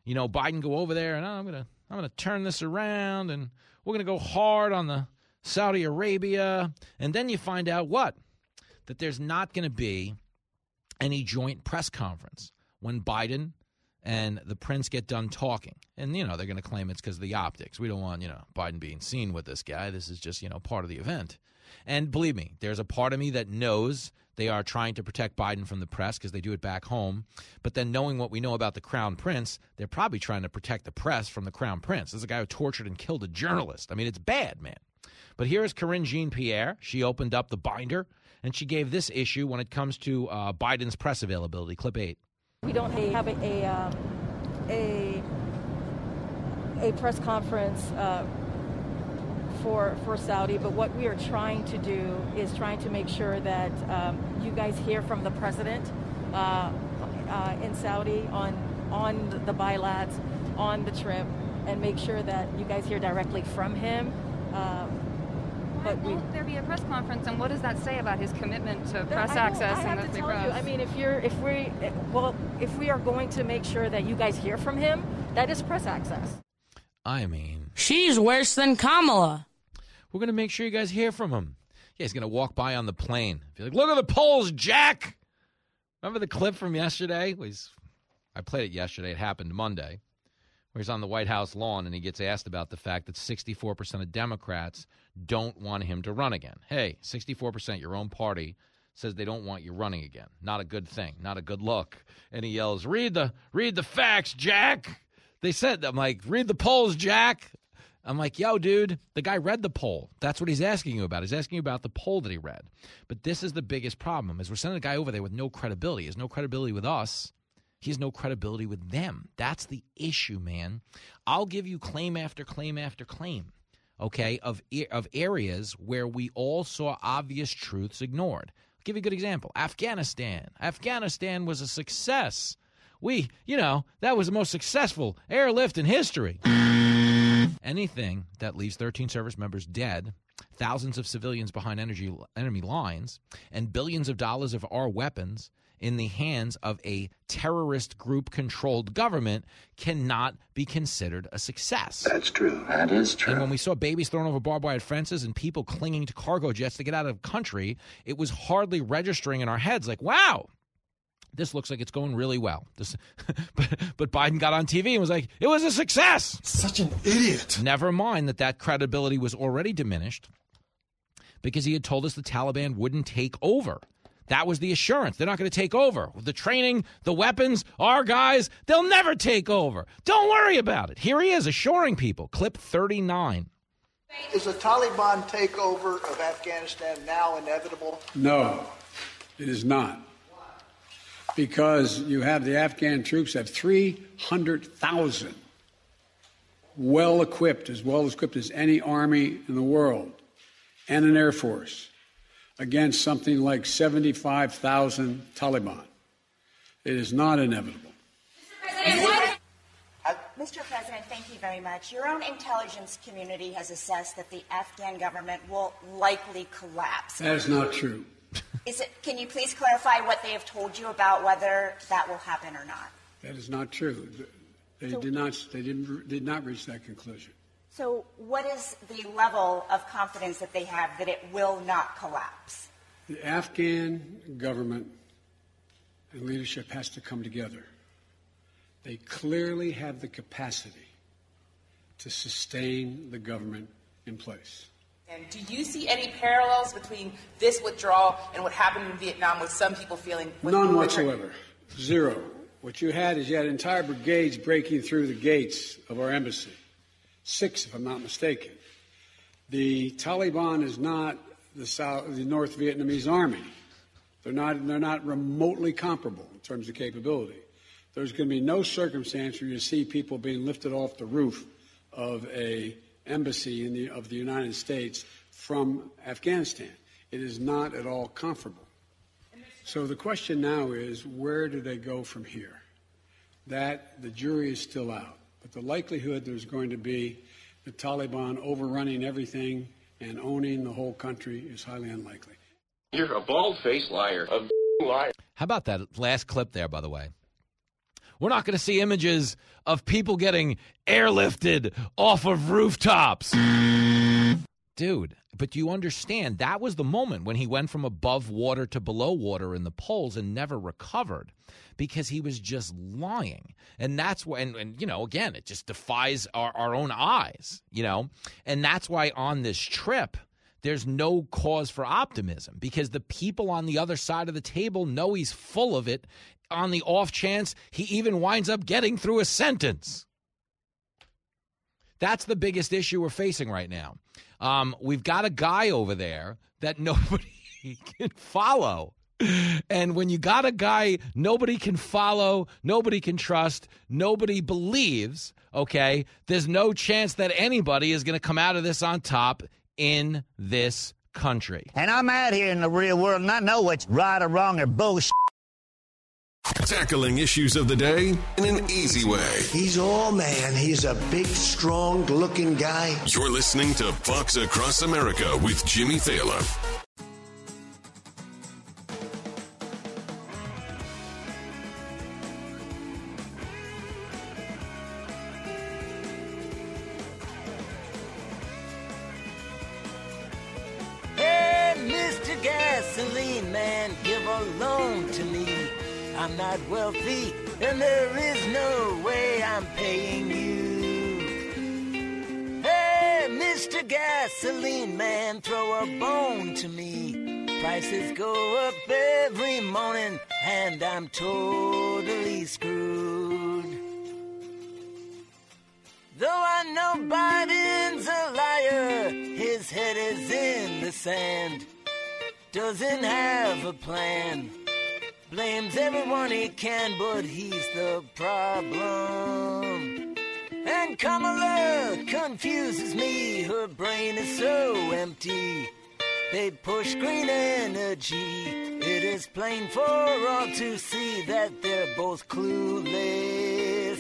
you know, Biden go over there and oh, I'm gonna I'm gonna turn this around and we're going to go hard on the Saudi Arabia. And then you find out what? That there's not going to be any joint press conference when Biden and the prince get done talking. And, you know, they're going to claim it's because of the optics. We don't want, you know, Biden being seen with this guy. This is just, you know, part of the event. And believe me, there's a part of me that knows they are trying to protect Biden from the press because they do it back home. But then, knowing what we know about the Crown Prince, they're probably trying to protect the press from the Crown Prince. This is a guy who tortured and killed a journalist. I mean, it's bad, man. But here's Karine Jean Pierre. She opened up the binder and she gave this issue when it comes to uh, Biden's press availability. Clip eight. We don't have a a um, a, a press conference uh, for for Saudi, but what we are trying to do is trying to make sure that um, you guys hear from the president uh, uh, in Saudi on on the bilats, on the trip, and make sure that you guys hear directly from him. Um, but we, won't there be a press conference, and what does that say about his commitment to press I access I and have the to free tell press? you. I mean, if you're, if we, well, if we are going to make sure that you guys hear from him, that is press access. I mean, she's worse than Kamala. We're going to make sure you guys hear from him. Yeah, he's going to walk by on the plane. Be like, look at the polls, Jack. Remember the clip from yesterday? He's, I played it yesterday. It happened Monday, where he's on the White House lawn and he gets asked about the fact that 64% of Democrats don't want him to run again. Hey, 64%, your own party says they don't want you running again. Not a good thing. Not a good look. And he yells, "Read the read the facts, Jack." They said, "I'm like, read the polls, Jack." I'm like, yo, dude, the guy read the poll. That's what he's asking you about. He's asking you about the poll that he read. But this is the biggest problem: is we're sending a guy over there with no credibility. He has no credibility with us. He has no credibility with them. That's the issue, man. I'll give you claim after claim after claim okay, of of areas where we all saw obvious truths ignored. I'll give you a good example. Afghanistan. Afghanistan was a success. We, you know, that was the most successful airlift in history. Anything that leaves 13 service members dead, thousands of civilians behind energy, enemy lines, and billions of dollars of our weapons in the hands of a terrorist group controlled government cannot be considered a success. That's true. That is true. And when we saw babies thrown over barbed wire fences and people clinging to cargo jets to get out of the country, it was hardly registering in our heads like, wow, this looks like it's going really well. This, but, but Biden got on TV and was like, it was a success. Such an idiot. Never mind that that credibility was already diminished because he had told us the Taliban wouldn't take over. That was the assurance. They're not going to take over. The training, the weapons, our guys, they'll never take over. Don't worry about it. Here he is assuring people. Clip 39. Is a Taliban takeover of Afghanistan now inevitable? No, it is not. Because you have the Afghan troops have 300,000 well equipped, as well equipped as any army in the world, and an air force against something like 75,000 Taliban. It is not inevitable. Mr. President, thank you very much. Your own intelligence community has assessed that the Afghan government will likely collapse. That is not true. Is it, can you please clarify what they have told you about whether that will happen or not? That is not true. They So- did not. They didn't, did not reach that conclusion. So, what is the level of confidence that they have that it will not collapse? The Afghan government and leadership has to come together. They clearly have the capacity to sustain the government in place. And do you see any parallels between this withdrawal and what happened in Vietnam with some people feeling None whatsoever. Zero. What you had is you had entire brigades breaking through the gates of our embassy. Six, if I'm not mistaken. The Taliban is not the, South, the North Vietnamese army. They're not, they're not remotely comparable in terms of capability. There's going to be no circumstance where you see people being lifted off the roof of a embassy the, of the United States from Afghanistan. It is not at all comparable. So the question now is where do they go from here? That the jury is still out. But the likelihood there's going to be the Taliban overrunning everything and owning the whole country is highly unlikely. You're a bald faced liar. A liar. How about that last clip there, by the way? We're not going to see images of people getting airlifted off of rooftops. Dude, but do you understand that was the moment when he went from above water to below water in the polls and never recovered because he was just lying. And that's why, and, and you know, again, it just defies our, our own eyes, you know? And that's why on this trip, there's no cause for optimism because the people on the other side of the table know he's full of it on the off chance he even winds up getting through a sentence. That's the biggest issue we're facing right now. Um, we've got a guy over there that nobody can follow. And when you got a guy nobody can follow, nobody can trust, nobody believes, okay, there's no chance that anybody is going to come out of this on top in this country. And I'm out here in the real world and I know what's right or wrong or bullshit. Tackling issues of the day in an easy way. He's all man. He's a big, strong looking guy. You're listening to Fox Across America with Jimmy Failla. Hey, Mr. Gasoline Man, give a loan to me. I'm not wealthy, and there is no way I'm paying you. Hey, Mr. Gasoline Man, throw a bone to me. Prices go up every morning, and I'm totally screwed. Though I know Biden's a liar, his head is in the sand. Doesn't have a plan. Blames everyone he can, but he's the problem. And Kamala confuses me, her brain is so empty. They push green energy. It is plain for all to see that they're both clueless.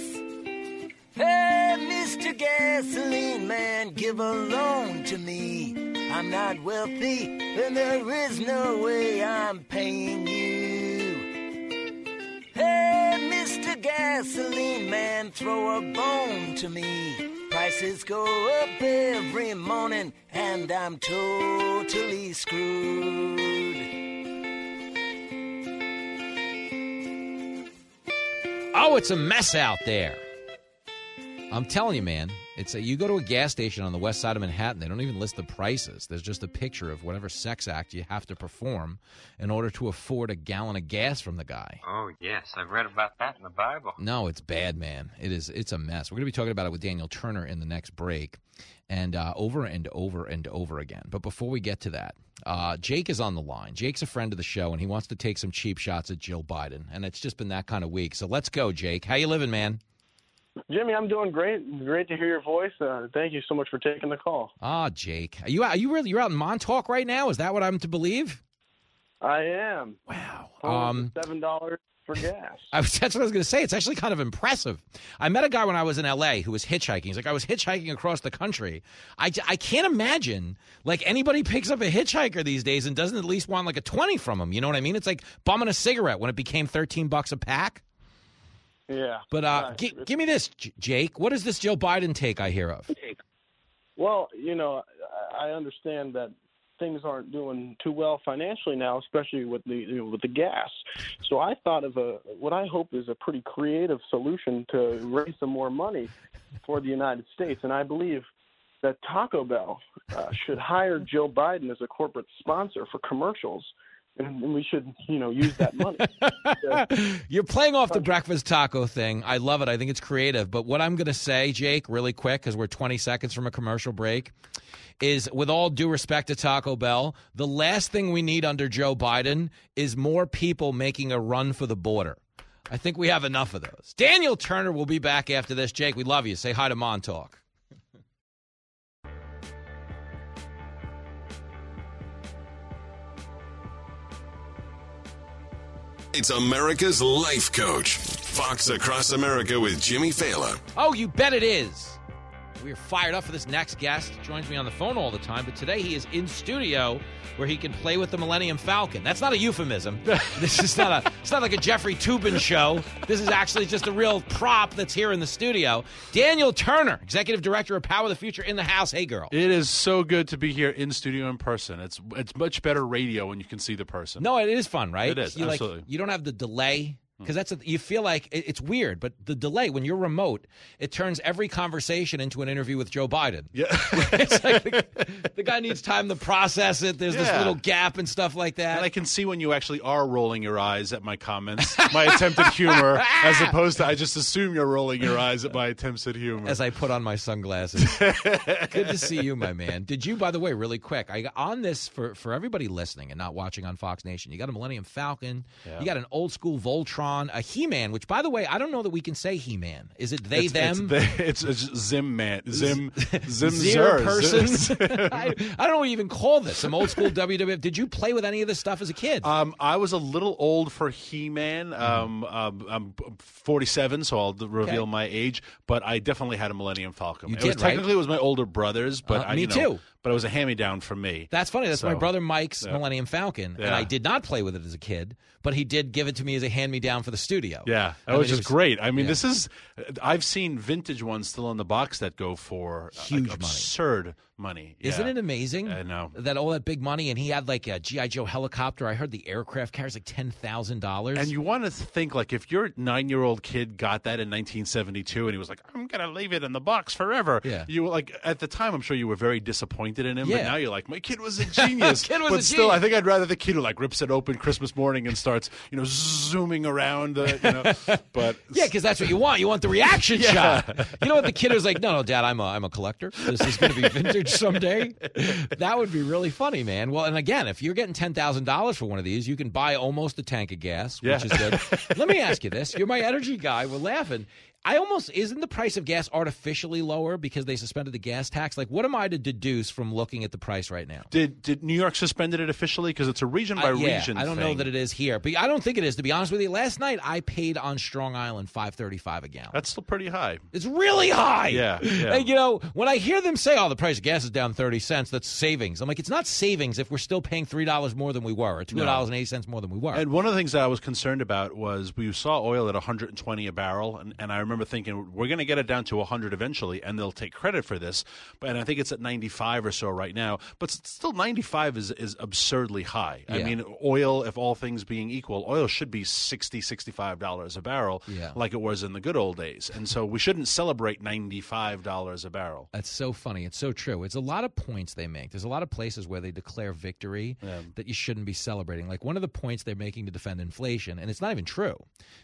Hey, Mr. Gasoline Man, give a loan to me. I'm not wealthy, and there is no way I'm paying you. Gasoline Man, throw a bone to me. Prices go up every morning, and I'm totally screwed. Oh, it's a mess out there. I'm telling you, man. It's a, you go to a gas station on the west side of Manhattan. They don't even list the prices. There's just a picture of whatever sex act you have to perform in order to afford a gallon of gas from the guy. Oh, yes. I've read about that in the Bible. No, it's bad, man. It is. It's a mess. We're going to be talking about it with Daniel Turner in the next break, and uh, over and over and over again. But before we get to that, uh, Jake is on the line. Jake's a friend of the show, and he wants to take some cheap shots at Jill Biden. And it's just been that kind of week. So let's go, Jake. How you living, man? Jimmy, I'm doing great. Great to hear your voice. Uh, thank you so much for taking the call. Ah, Jake, are you are you really you're out in Montauk right now? Is that what I'm to believe? I am. Wow. Um, seven dollars for gas. I was, that's what I was going to say. It's actually kind of impressive. I met a guy when I was in L.A. who was hitchhiking. He's like, I was hitchhiking across the country. I, I can't imagine like anybody picks up a hitchhiker these days and doesn't at least want like a twenty from him. You know what I mean? It's like bumming a cigarette when it became thirteen bucks a pack. Yeah. But uh, gi- give me this, J- Jake. What is this Joe Biden take I hear of? Well, you know, I I understand that things aren't doing too well financially now, especially with the you know, with the gas. So I thought of a what I hope is a pretty creative solution to raise some more money for the United States, and I believe that Taco Bell uh, should hire Joe Biden as a corporate sponsor for commercials. And we should, you know, use that money. You're playing off the breakfast taco thing. I love it. I think it's creative. But what I'm going to say, Jake, really quick, because we're 20 seconds from a commercial break, is with all due respect to Taco Bell, the last thing we need under Joe Biden is more people making a run for the border. I think we have enough of those. Daniel Turner will be back after this. Jake, we love you. Say hi to Montauk. It's America's Life Coach. Fox Across America with Jimmy Failla. Oh, you bet it is. We are fired up for this next guest. Joins me on the phone all the time, but today he is in studio where he can play with the Millennium Falcon. That's not a euphemism. this is not a. It's not like a Jeffrey Toobin show. This is actually just a real prop that's here in the studio. Daniel Turner, executive director of Power of the Future, in the house. Hey, girl. It is so good to be here in studio in person. It's it's much better radio when you can see the person. No, it is fun, right? It is, You like- absolutely. you don't have the delay because that's a, you feel like it, it's weird, but the delay when you're remote, it turns every conversation into an interview with Joe Biden. Yeah, it's like the, the guy needs time to process it. There's this little gap and stuff like that. And I can see when you actually are rolling your eyes at my comments, my attempted humor, as opposed to I just assume you're rolling your eyes at my attempts at humor. as I put on my sunglasses. Good to see you, my man. Did you, by the way, really quick? I got on this for for everybody listening and not watching on Fox Nation. You got a Millennium Falcon. Yeah. You got an old school Voltron, a He Man. Which, by the way, I don't know that we can say He Man. Is it they it's, them? It's, they- it's, it's Zim man, Zim, Zim Zer. persons. I, I don't even call this. Some old school WWF. Did you play with any of this stuff as a kid? Um, I was a little old for He-Man. Um, um, I'm 47, so I'll reveal Okay. my age. But I definitely had a Millennium Falcon. You it did, was, right? Technically, it was my older brother's, but Uh, I, me you know, too. But it was a hand-me-down from me. That's funny. That's my brother Mike's yeah. Millennium Falcon, and I did not play with it as a kid, but he did give it to me as a hand me down for the studio. Yeah, that was just great. I mean, yeah. this is I've seen vintage ones still in the box that go for uh, Huge like, money. absurd money. Isn't Yeah. it amazing? I know. that all that big money, and he had like a GI Joe helicopter. I heard the aircraft carries like ten thousand dollars. And you want to think like if your nine-year-old kid got that in 1972 and he was like, "I'm gonna leave it in the box forever," Yeah. you were like at the time, I'm sure you were very disappointed in him. But Yeah. now you're like, "My kid was a genius." Kid was but still, I think I'd rather the kid who like rips it open Christmas morning and starts, you know, zooming around. Uh, you know, but yeah, because that's what you want. You want the reaction Yeah. shot. You know what? The kid was like, "No, no, Dad, I'm a, I'm a collector. This is going to be vintage someday." That would be really funny, man. Well, and again, if you're getting ten thousand dollars for one of these, you can buy almost a tank of gas, which Yeah. is good. Let me ask you this: You're my energy guy. We're laughing. I almost isn't the price of gas artificially lower because they suspended the gas tax. Like, what am I to deduce from looking at the price right now? did did New York suspended it officially because it's a region by Uh, yeah, region? I don't know that it is here, but I don't think it is. To be honest with you, last night I paid on Strong Island five thirty five a gallon. That's still pretty high. It's really high. Yeah, yeah. And, you know, when I hear them say, "Oh, the price of gas is down thirty cents," that's savings. I'm like, it's not savings if we're still paying three dollars more than we were, or two dollars and eighty cents more than we were. And one of the things that I was concerned about was we saw oil at 120 a barrel, and, and I remember thinking we're going to get it down to 100 eventually, and they'll take credit for this. But and I think it's at 95 or so right now. But still, 95 is is absurdly high. I mean, oil, if all things being equal, oil should be 60, 65 dollars a barrel, Yeah. like it was in the good old days. And so we shouldn't celebrate 95 dollars a barrel. That's so funny. It's so true. It's a lot of points they make. There's a lot of places where they declare victory that you shouldn't be celebrating. Like one of the points they're making to defend inflation, and it's not even true,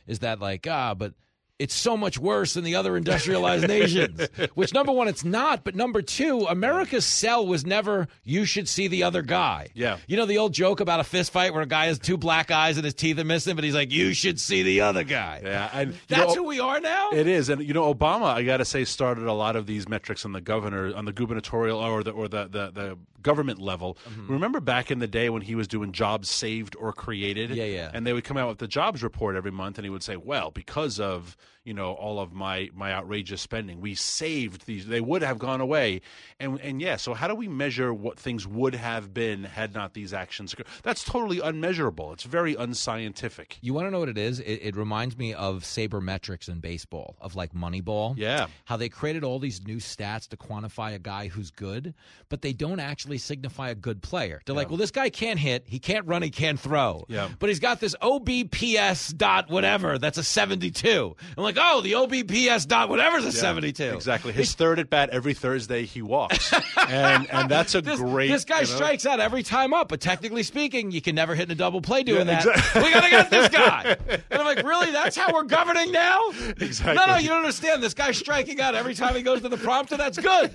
is that like ah, but it's so much worse than the other industrialized nations. Which number one, it's not. But number two, America's sell was never you should see the other guy. Yeah. You know the old joke about a fist fight where a guy has two black eyes and his teeth are missing, but he's like, you should see the other guy. Yeah, and That's know- who we are now. It is, and you know, Obama, I got to say, started a lot of these metrics on the governor, on the gubernatorial or the or the the, the government level. Mm-hmm. Remember back in the day when he was doing jobs saved or created? Yeah, yeah. And they would come out with the jobs report every month, and he would say, "Well, because of you know all of my my outrageous spending, we saved these. They would have gone away." And and yeah, so how do we measure what things would have been had not these actions occurred? That's totally unmeasurable. It's very unscientific. You want to know what it is? It, it reminds me of sabermetrics in baseball, of like Moneyball. Yeah. How they created all these new stats to quantify a guy who's good, but they don't actually signify a good player. They're like, well, this guy can't hit, he can't run, he can't throw. Yeah. But he's got this OBPS dot whatever that's a 72. I'm like, oh, the OBPS dot whatever's a Yeah, 72. Exactly. His third at bat every Thursday he walks, and and that's a This, great. this guy you know- strikes out every time up, but technically speaking, you can never hit in a double play doing Yeah, that. exactly. We gotta get this guy. And I'm like, really? That's how we're governing now? Exactly. No, no, you don't understand. This guy's striking out every time he goes to the prompter. That's good.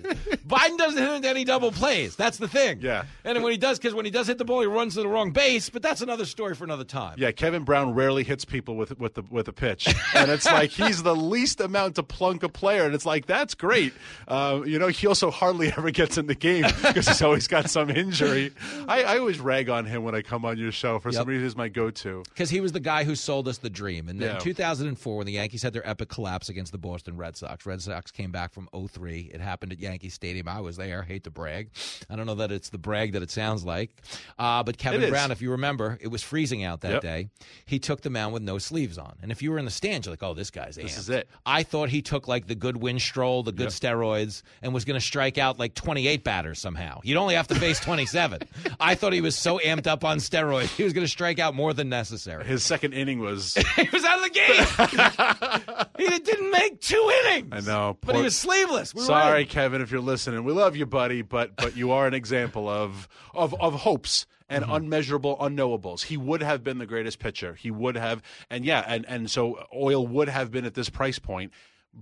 Biden doesn't hit into any double plays. That's the thing. Yeah. And when he does, because when he does hit the ball, he runs to the wrong base. But that's another story for another time. Yeah, Kevin Brown rarely hits people with with the with a pitch, and it's like he's the least amount to plunk a player, and it's like that's great. Uh, you know, he also hardly ever gets in the game because he's always got some injury. I, I always rag on him when I come on your show. For some reason, he's my go-to. Because he was the guy who sold us the dream. And then Yeah. 2004, when the Yankees had their epic collapse against the Boston Red Sox, Red Sox came back from 03. It happened at Yankee Stadium. I was there. I Hate to brag. I don't know that it's the brag that it sounds like. Uh, but Kevin Brown, if you remember, it was freezing out that Yep. day. He took the mound with no sleeves on. And if you were in the stands, you're like, oh, this guy's This amped. is it. I thought he took like the good Winstrol, the good steroids, and was going to strike out like 28 batters somehow. You'd only have to face 27. I thought he was so amped up on steroids, he was going to strike out more than necessary. His second inning was. he was out of the game. he didn't make two innings. I know, but poor- he was sleeveless. We Sorry. Kevin, if you're listening. We love you, buddy, but but you are an example of of of hopes and Mm-hmm. unmeasurable unknowables. He would have been the greatest pitcher. He would have, and yeah, and and so oil would have been at this price point.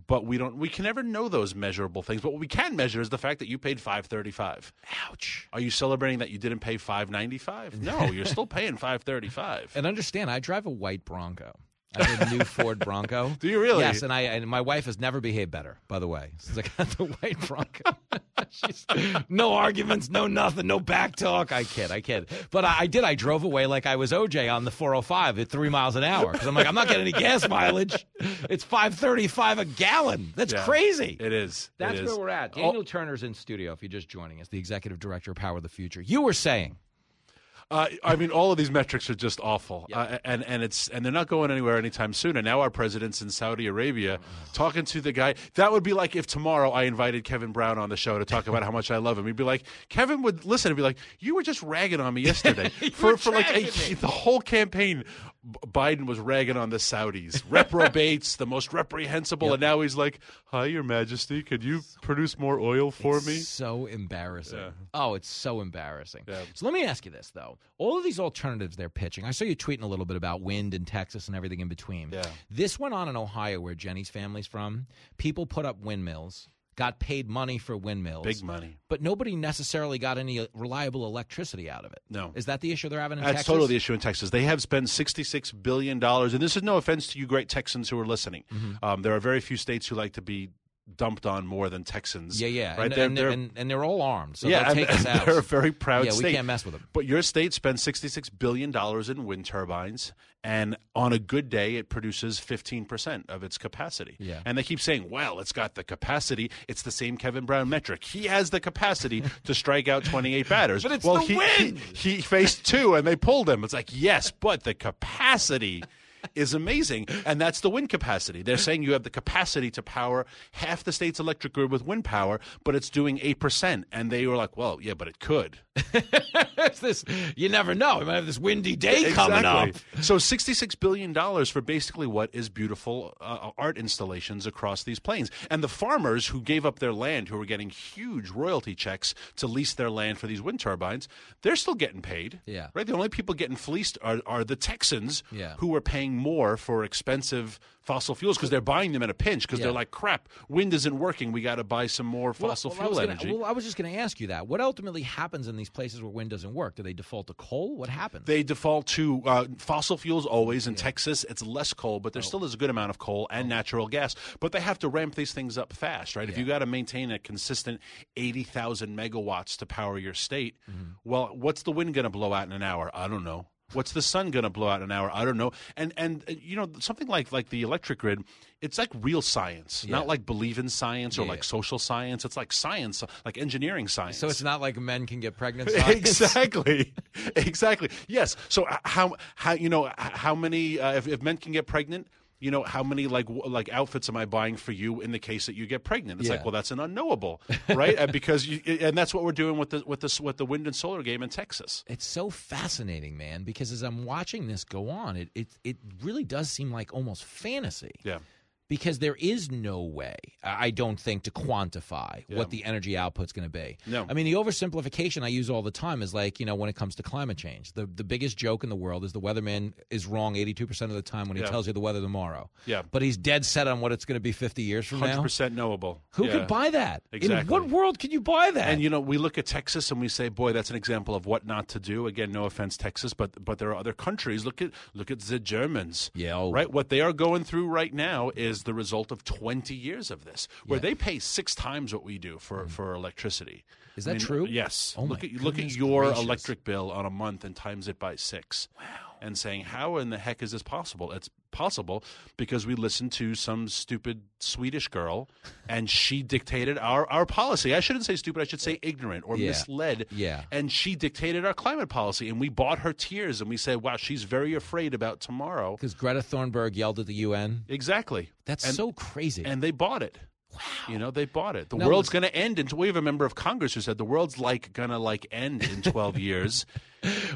But we don't. We can never know those measurable things. But what we can measure is the fact that you paid five thirty five. Ouch. Are you celebrating that you didn't pay five ninety five? No, you're still paying five thirty five. And understand, I drive a white Bronco. I have a new Ford Bronco. Do you really? Yes, and I and my wife has never behaved better. By the way, since I got the white Bronco, She's, no arguments, no nothing, no back talk. I kid, I kid. But I, I did. I drove away like I was OJ on the 405 at three miles an hour because I'm like, I'm not getting any gas mileage. It's 5.35 a gallon. That's Yeah, crazy. It is. That's It is. where we're at. Oh, Daniel Turner's in studio. If you're just joining us, the executive director of Power of the Future. You were saying. Uh, I mean, all of these metrics are just awful, uh, and and it's and they're not going anywhere anytime soon. And now our president's in Saudi Arabia, talking to the guy. That would be like if tomorrow I invited Kevin Brown on the show to talk about how much I love him. He'd be like, Kevin would listen and be like, "You were just ragging on me yesterday for for like a, the whole campaign." Biden was ragging on the Saudis, reprobates, the most reprehensible, and now he's like, "Hi, Your Majesty, could you produce more oil for It's me?" So embarrassing. Yeah. Oh, it's so embarrassing. Yeah. So let me ask you this though: all of these alternatives they're pitching. I saw you tweeting a little bit about wind in Texas and everything in between. Yeah. This went on in Ohio, where Jenny's family's from. People put up windmills, got paid money for windmills, Big money. but nobody necessarily got any reliable electricity out of it. No. is that the issue they're having in That's Texas? totally the issue in Texas. They have spent sixty-six billion dollars, and this is no offense to you, great Texans who are listening. Mm-hmm. Um, there are very few states who like to be dumped on more than Texans. Yeah, yeah, right. and, they're, and, they're, and, and they're all armed, so yeah, they'll take and, us out. they're a very proud yeah, state. we can't mess with them. But your state spends sixty-six billion dollars in wind turbines, and on a good day, it produces fifteen percent of its capacity. Yeah. And they keep saying, "Well, it's got the capacity. It's the same Kevin Brown metric. He has the capacity to strike out twenty-eight batters." But it's well, the he, wind! He, he faced two, and they pulled him. It's like, yes, but the capacity. Is amazing, and that's the wind capacity. They're saying you have the capacity to power half the state's electric grid with wind power, but it's doing eight percent. And they were like, "Well, yeah, but it could." It's this. You never know. We might have this windy day coming up. So sixty-six billion dollars for basically what is beautiful uh, art installations across these plains, and the farmers who gave up their land, who were getting huge royalty checks to lease their land for these wind turbines, they're still getting paid. Yeah. right. The only people getting fleeced are, are the Texans, Yeah. who are paying more for expensive fossil fuels because they're buying them at a pinch because Yeah. they're like, crap, wind isn't working. We got to buy some more fossil well, I fuel was gonna- energy. well, I was just going to ask you that. What ultimately happens in these places where wind doesn't work? Do they default to coal? What happens? They default to uh, fossil fuels always. In Texas, it's less coal, but Oh. there still is a good amount of coal and natural gas. But they have to ramp these things up fast, right? If you got to maintain a consistent 80,000 megawatts to power your state, Mm-hmm. well, what's the wind going to blow out in an hour? I don't know. What's the sun going to blow out in an hour? I don't know. And and uh, you know something like like the electric grid, it's like real science, Yeah. not like believe in science or Yeah, like social science. It's like science, like engineering science. so it's not like men can get pregnant. exactly exactly yes so uh, how how you know how many uh, if, if men can get pregnant you know how many like w- like outfits am I buying for you in the case that you get pregnant? It's Yeah. like well that's an unknowable, right? Because you, and that's what we're doing with the with this with the wind and solar game in Texas. It's so fascinating, man. Because as I'm watching this go on, it it it really does seem like almost fantasy. Yeah. Because there is no way, I don't think, to quantify Yeah. what the energy output's going to be. No. I mean, the oversimplification I use all the time is like, you know, when it comes to climate change, the, the biggest joke in the world is the weatherman is wrong 82% of the time when he Yeah. tells you the weather tomorrow. Yeah. But he's dead set on what it's going to be 50 years from Hundred now. percent knowable. Who Yeah. could buy that? Exactly. In what world could you buy that? And you know, we look at Texas and we say, "Boy, that's an example of what not to do." Again, no offense, Texas, but but there are other countries. Look at look at the Germans. Yeah, oh. right. What they are going through right now is is the result of 20 years of this, where they pay six times what we do for, for electricity. Mm. Is I that mean, true? Yes. Oh, look at look at your gracious. electric bill on a month and times it by six. Wow. And saying, how in the heck is this possible? It's possible because we listened to some stupid Swedish girl, and she dictated our, our policy. I shouldn't say stupid. I should say ignorant or Yeah. misled. Yeah. And she dictated our climate policy, and we bought her tears, and we said, "Wow, she's very afraid about tomorrow." Because Greta Thunberg yelled at the UN. Exactly. That's And- so crazy. And they bought it. Wow. You know, they bought it. The Now world's going to end until we have a member of Congress who said the world's like going to like end in 12 years.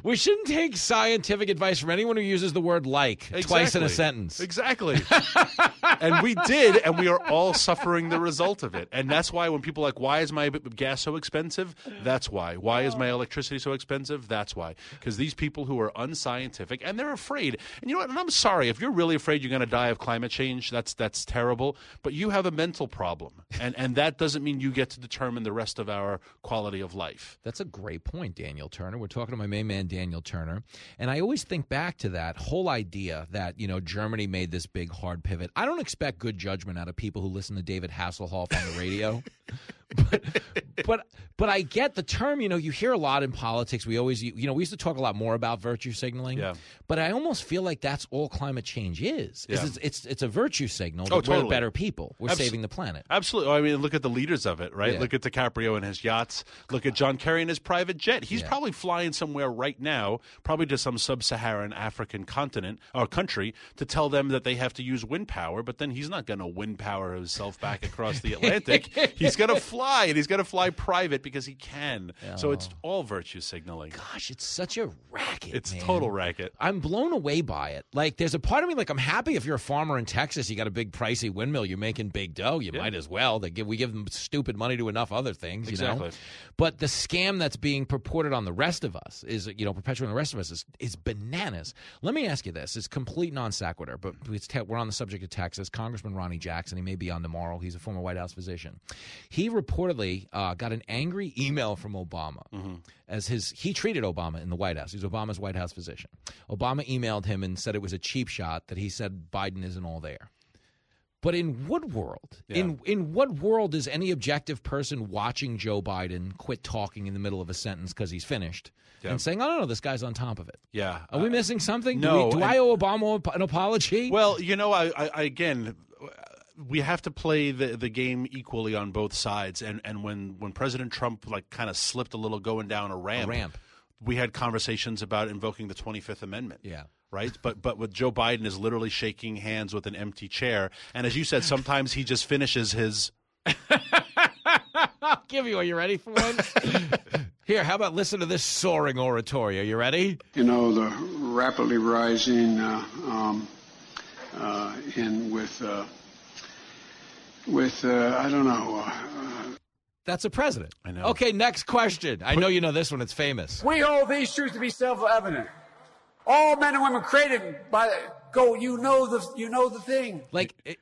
We shouldn't take scientific advice from anyone who uses the word like twice in a sentence. Exactly. and we did, and we are all suffering the result of it. And that's why when people are like, why is my gas so expensive? That's why. Why is my electricity so expensive? That's why. Because these people who are unscientific and they're afraid. And you know what? And I'm sorry if you're really afraid you're going to die of climate change. That's that's terrible. But you have a mental problem, and and that doesn't mean you get to determine the rest of our quality of life. That's a great point, Daniel Turner. We're talking to my main man, Daniel Turner. And I always think back to that whole idea that, you know, Germany made this big hard pivot. I don't expect good judgment out of people who listen to David Hasselhoff on the radio. but, but but I get the term, you know, you hear a lot in politics. We always you know, we used to talk a lot more about virtue signaling. Yeah. But I almost feel like that's all climate change is. Yeah. it's, it's it's a virtue signal Oh, we're better people. We're Abso- saving the planet. Absolutely. I mean, look at the leaders of it, right? Yeah. Look at DiCaprio and his yachts. Look at John Kerry and his private jet. He's Yeah. probably flying somewhere right now, probably to some sub-Saharan African continent or country, to tell them that they have to use wind power. But then he's not going to wind power himself back across the Atlantic. he's going to fly, and he's going to fly private because he can. So it's all virtue signaling. Gosh, it's such a racket. It's man. total racket. I'm blown away by it. Like, there's a part of me like I'm happy if you're a farmer in Texas, you got a big pricey windmill, you're making big dough. You Yeah. might as well. They give we give them stupid money to enough other things, you know. Exactly. But the scam that's being purported on the rest of us is, you know, perpetuating the rest of us is, is bananas. Let me ask you this: It's complete non sequitur, but it's te- we're on the subject of Texas. Congressman Ronny Jackson, he may be on tomorrow. He's a former White House physician. He reportedly uh, got an angry email from Obama as his he treated Obama in the White House. He's Obama's White House physician. Obama emailed him and said it was a cheap shot that he said Biden isn't all there. But in what world? In in what world is any objective person watching Joe Biden quit talking in the middle of a sentence because he's finished Yeah. and saying, "Oh no, no, this guy's on top of it"? Yeah. Are we missing something? do, no, we, do and- I owe Obama an apology? Well, you know, I, I again, we have to play the, the game equally on both sides. And, and when, when President Trump like kind of slipped a little going down a ramp, ramp. we had conversations about invoking the Twenty Fifth Amendment. Yeah. Right, but but with Joe Biden is literally shaking hands with an empty chair, and as you said, sometimes he just finishes his. I'll give you. Are you ready for one? Here, how about listen to this soaring oratory? Are you ready? You know, the rapidly rising uh, um, uh, in with uh, with uh, I don't know. Uh, That's a president. I know. Okay, next question. I know you know this one. It's famous. We hold these truths to be self-evident. All men and women created by go. You know the you know the thing. Like it,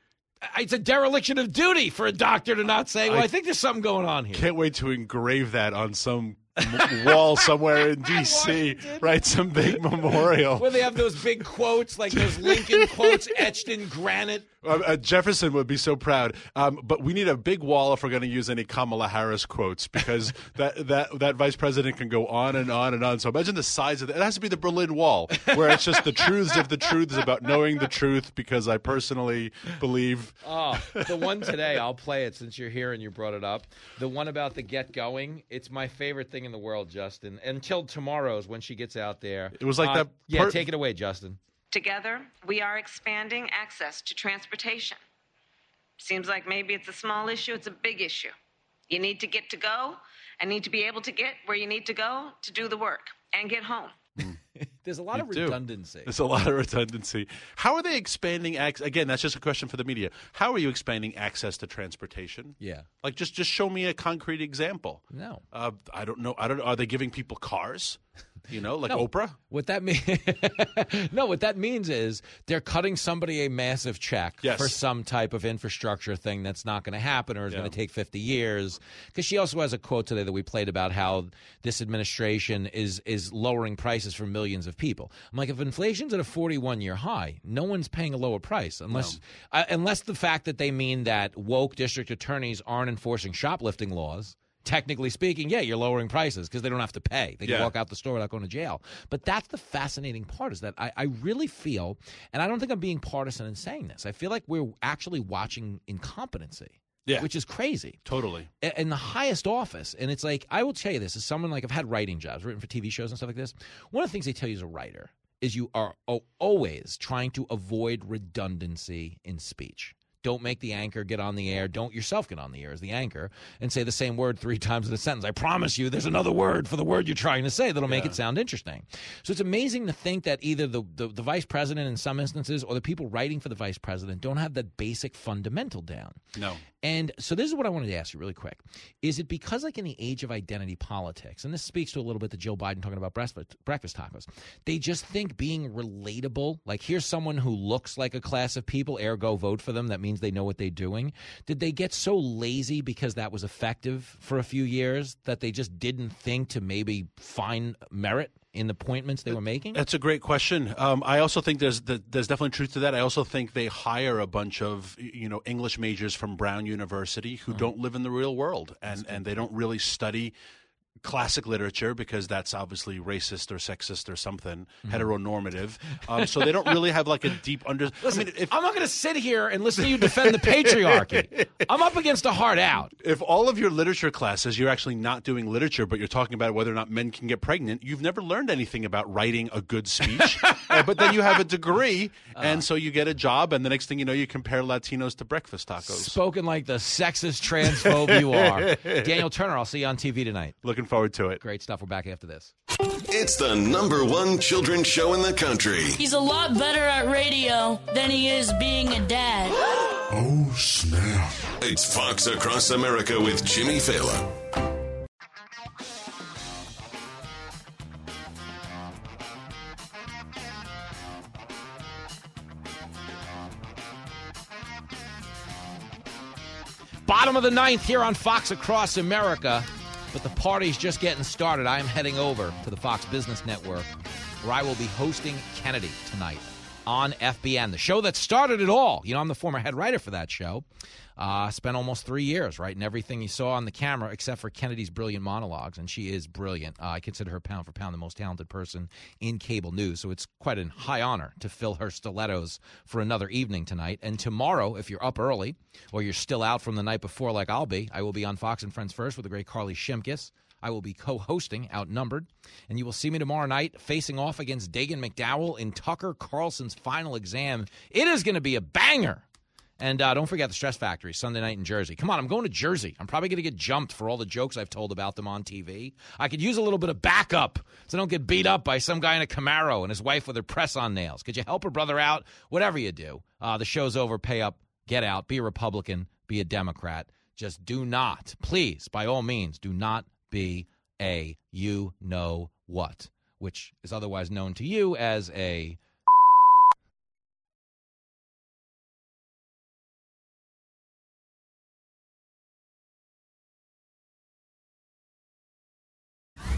it's a dereliction of duty for a doctor to not say, "Well, I, I- think there's something going on here." Can't wait to engrave that on some m- wall somewhere in D.C. Right, some big memorial. Where they have those big quotes, like those Lincoln quotes etched in granite. Uh, uh, Jefferson would be so proud. Um, but we need a big wall if we're going to use any Kamala Harris quotes because that, that that vice president can go on and on and on. So imagine the size of it. It has to be the Berlin Wall, where it's just the truths of the truths about knowing the truth. Because I personally believe. Oh, the one today, I'll play it since you're here and you brought it up. The one about the get going. It's my favorite thing in the world, Justin. Until tomorrow's when she gets out there. It was like Uh, that Yeah, take it away, Justin. Together, we are expanding access to transportation. Seems like maybe it's a small issue, it's a big issue. You need to get to go and need to be able to get where you need to go to do the work and get home. There's a lot of You do. redundancy. There's a lot of redundancy. How are they expanding access? Again, that's just a question for the media. How are you expanding access to transportation? Yeah. Like, just just show me a concrete example. No. Uh, I don't know. I don't. Are they giving people cars? You know, like No. Oprah. What that means? no, what that means is they're cutting somebody a massive check Yes. for some type of infrastructure thing that's not going to happen or is Yeah. going to take 50 years. Because she also has a quote today that we played about how this administration is is lowering prices for millions of people. I'm like, if inflation's at a 41 year high, no one's paying a lower price unless uh, unless the fact that they mean that woke district attorneys aren't enforcing shoplifting laws. Technically speaking, yeah, you're lowering prices because they don't have to pay. They can Yeah. walk out the store without going to jail. But that's the fascinating part is that I, I really feel, and I don't think I'm being partisan in saying this, I feel like we're actually watching incompetency. Yeah. Which is crazy. Totally. In the highest office. And it's like, I will tell you this as someone like I've had writing jobs, written for TV shows and stuff like this. One of the things they tell you as a writer is you are always trying to avoid redundancy in speech. Don't make the anchor get on the air. Don't yourself get on the air as the anchor and say the same word three times in a sentence. I promise you, there's another word for the word you're trying to say that'll make it sound interesting. So it's amazing to think that either the, the, the vice president in some instances or the people writing for the vice president don't have that basic fundamental down. No. And so this is what I wanted to ask you really quick. Is it because like in the age of identity politics, and this speaks to a little bit to Joe Biden talking about breakfast, breakfast tacos, they just think being relatable, like here's someone who looks like a class of people, ergo vote for them, that means they know what they're doing. Did they get so lazy because that was effective for a few years that they just didn't think to maybe find merit in the appointments they were making? That's a great question. Um, I also think there's there's definitely truth to that. I also think they hire a bunch of you know English majors from Brown University who don't live in the real world and and they don't really study classic literature because that's obviously racist or sexist or something heteronormative. Um, so they don't really have like a deep under. Listen, I mean, if I'm not going to sit here and listen to you defend the patriarchy. I'm up against a hard out. if all of your literature classes you're actually not doing literature but you're talking about whether or not men can get pregnant you've never learned anything about writing a good speech Uh, but then you have a degree and so you get a job and the next thing you know you compare latinos to breakfast tacos Spoken like the sexist transphobe you are. Daniel Turner, I'll see you on TV tonight. looking forward to it Great stuff. We're back after this. It's the number one children's show in the country. He's a lot better at radio than he is being a dad. Oh, snap. It's Fox Across America with Jimmy Failla. Bottom of the ninth here on Fox Across America. But the party's just getting started. I am heading over to the Fox Business Network where I will be hosting Kennedy tonight on FBN, the show that started it all. You know, I'm the former head writer for that show. Uh, spent almost three years writing everything you saw on the camera except for Kennedy's brilliant monologues, and she is brilliant. Uh, I consider her pound for pound the most talented person in cable news, so it's quite a high honor to fill her stilettos for another evening tonight. And tomorrow, if you're up early or you're still out from the night before, like I'll be, I will be on Fox and Friends First with the great Carly Shimkus. I will be co hosting Outnumbered, and you will see me tomorrow night facing off against Dagen McDowell in Tucker Carlson's final exam. It is going to be a banger. And uh, don't forget the Stress Factory Sunday night in Jersey. Come on, I'm going to Jersey. I'm probably going to get jumped for all the jokes I've told about them on TV. I could use a little bit of backup so I don't get beat up by some guy in a Camaro and his wife with her press on nails. Could you help her brother out? Whatever you do. Uh, the show's over. Pay up. Get out. Be a Republican. Be a Democrat. Just do not, please, by all means, do not be a you know what, which is otherwise known to you as a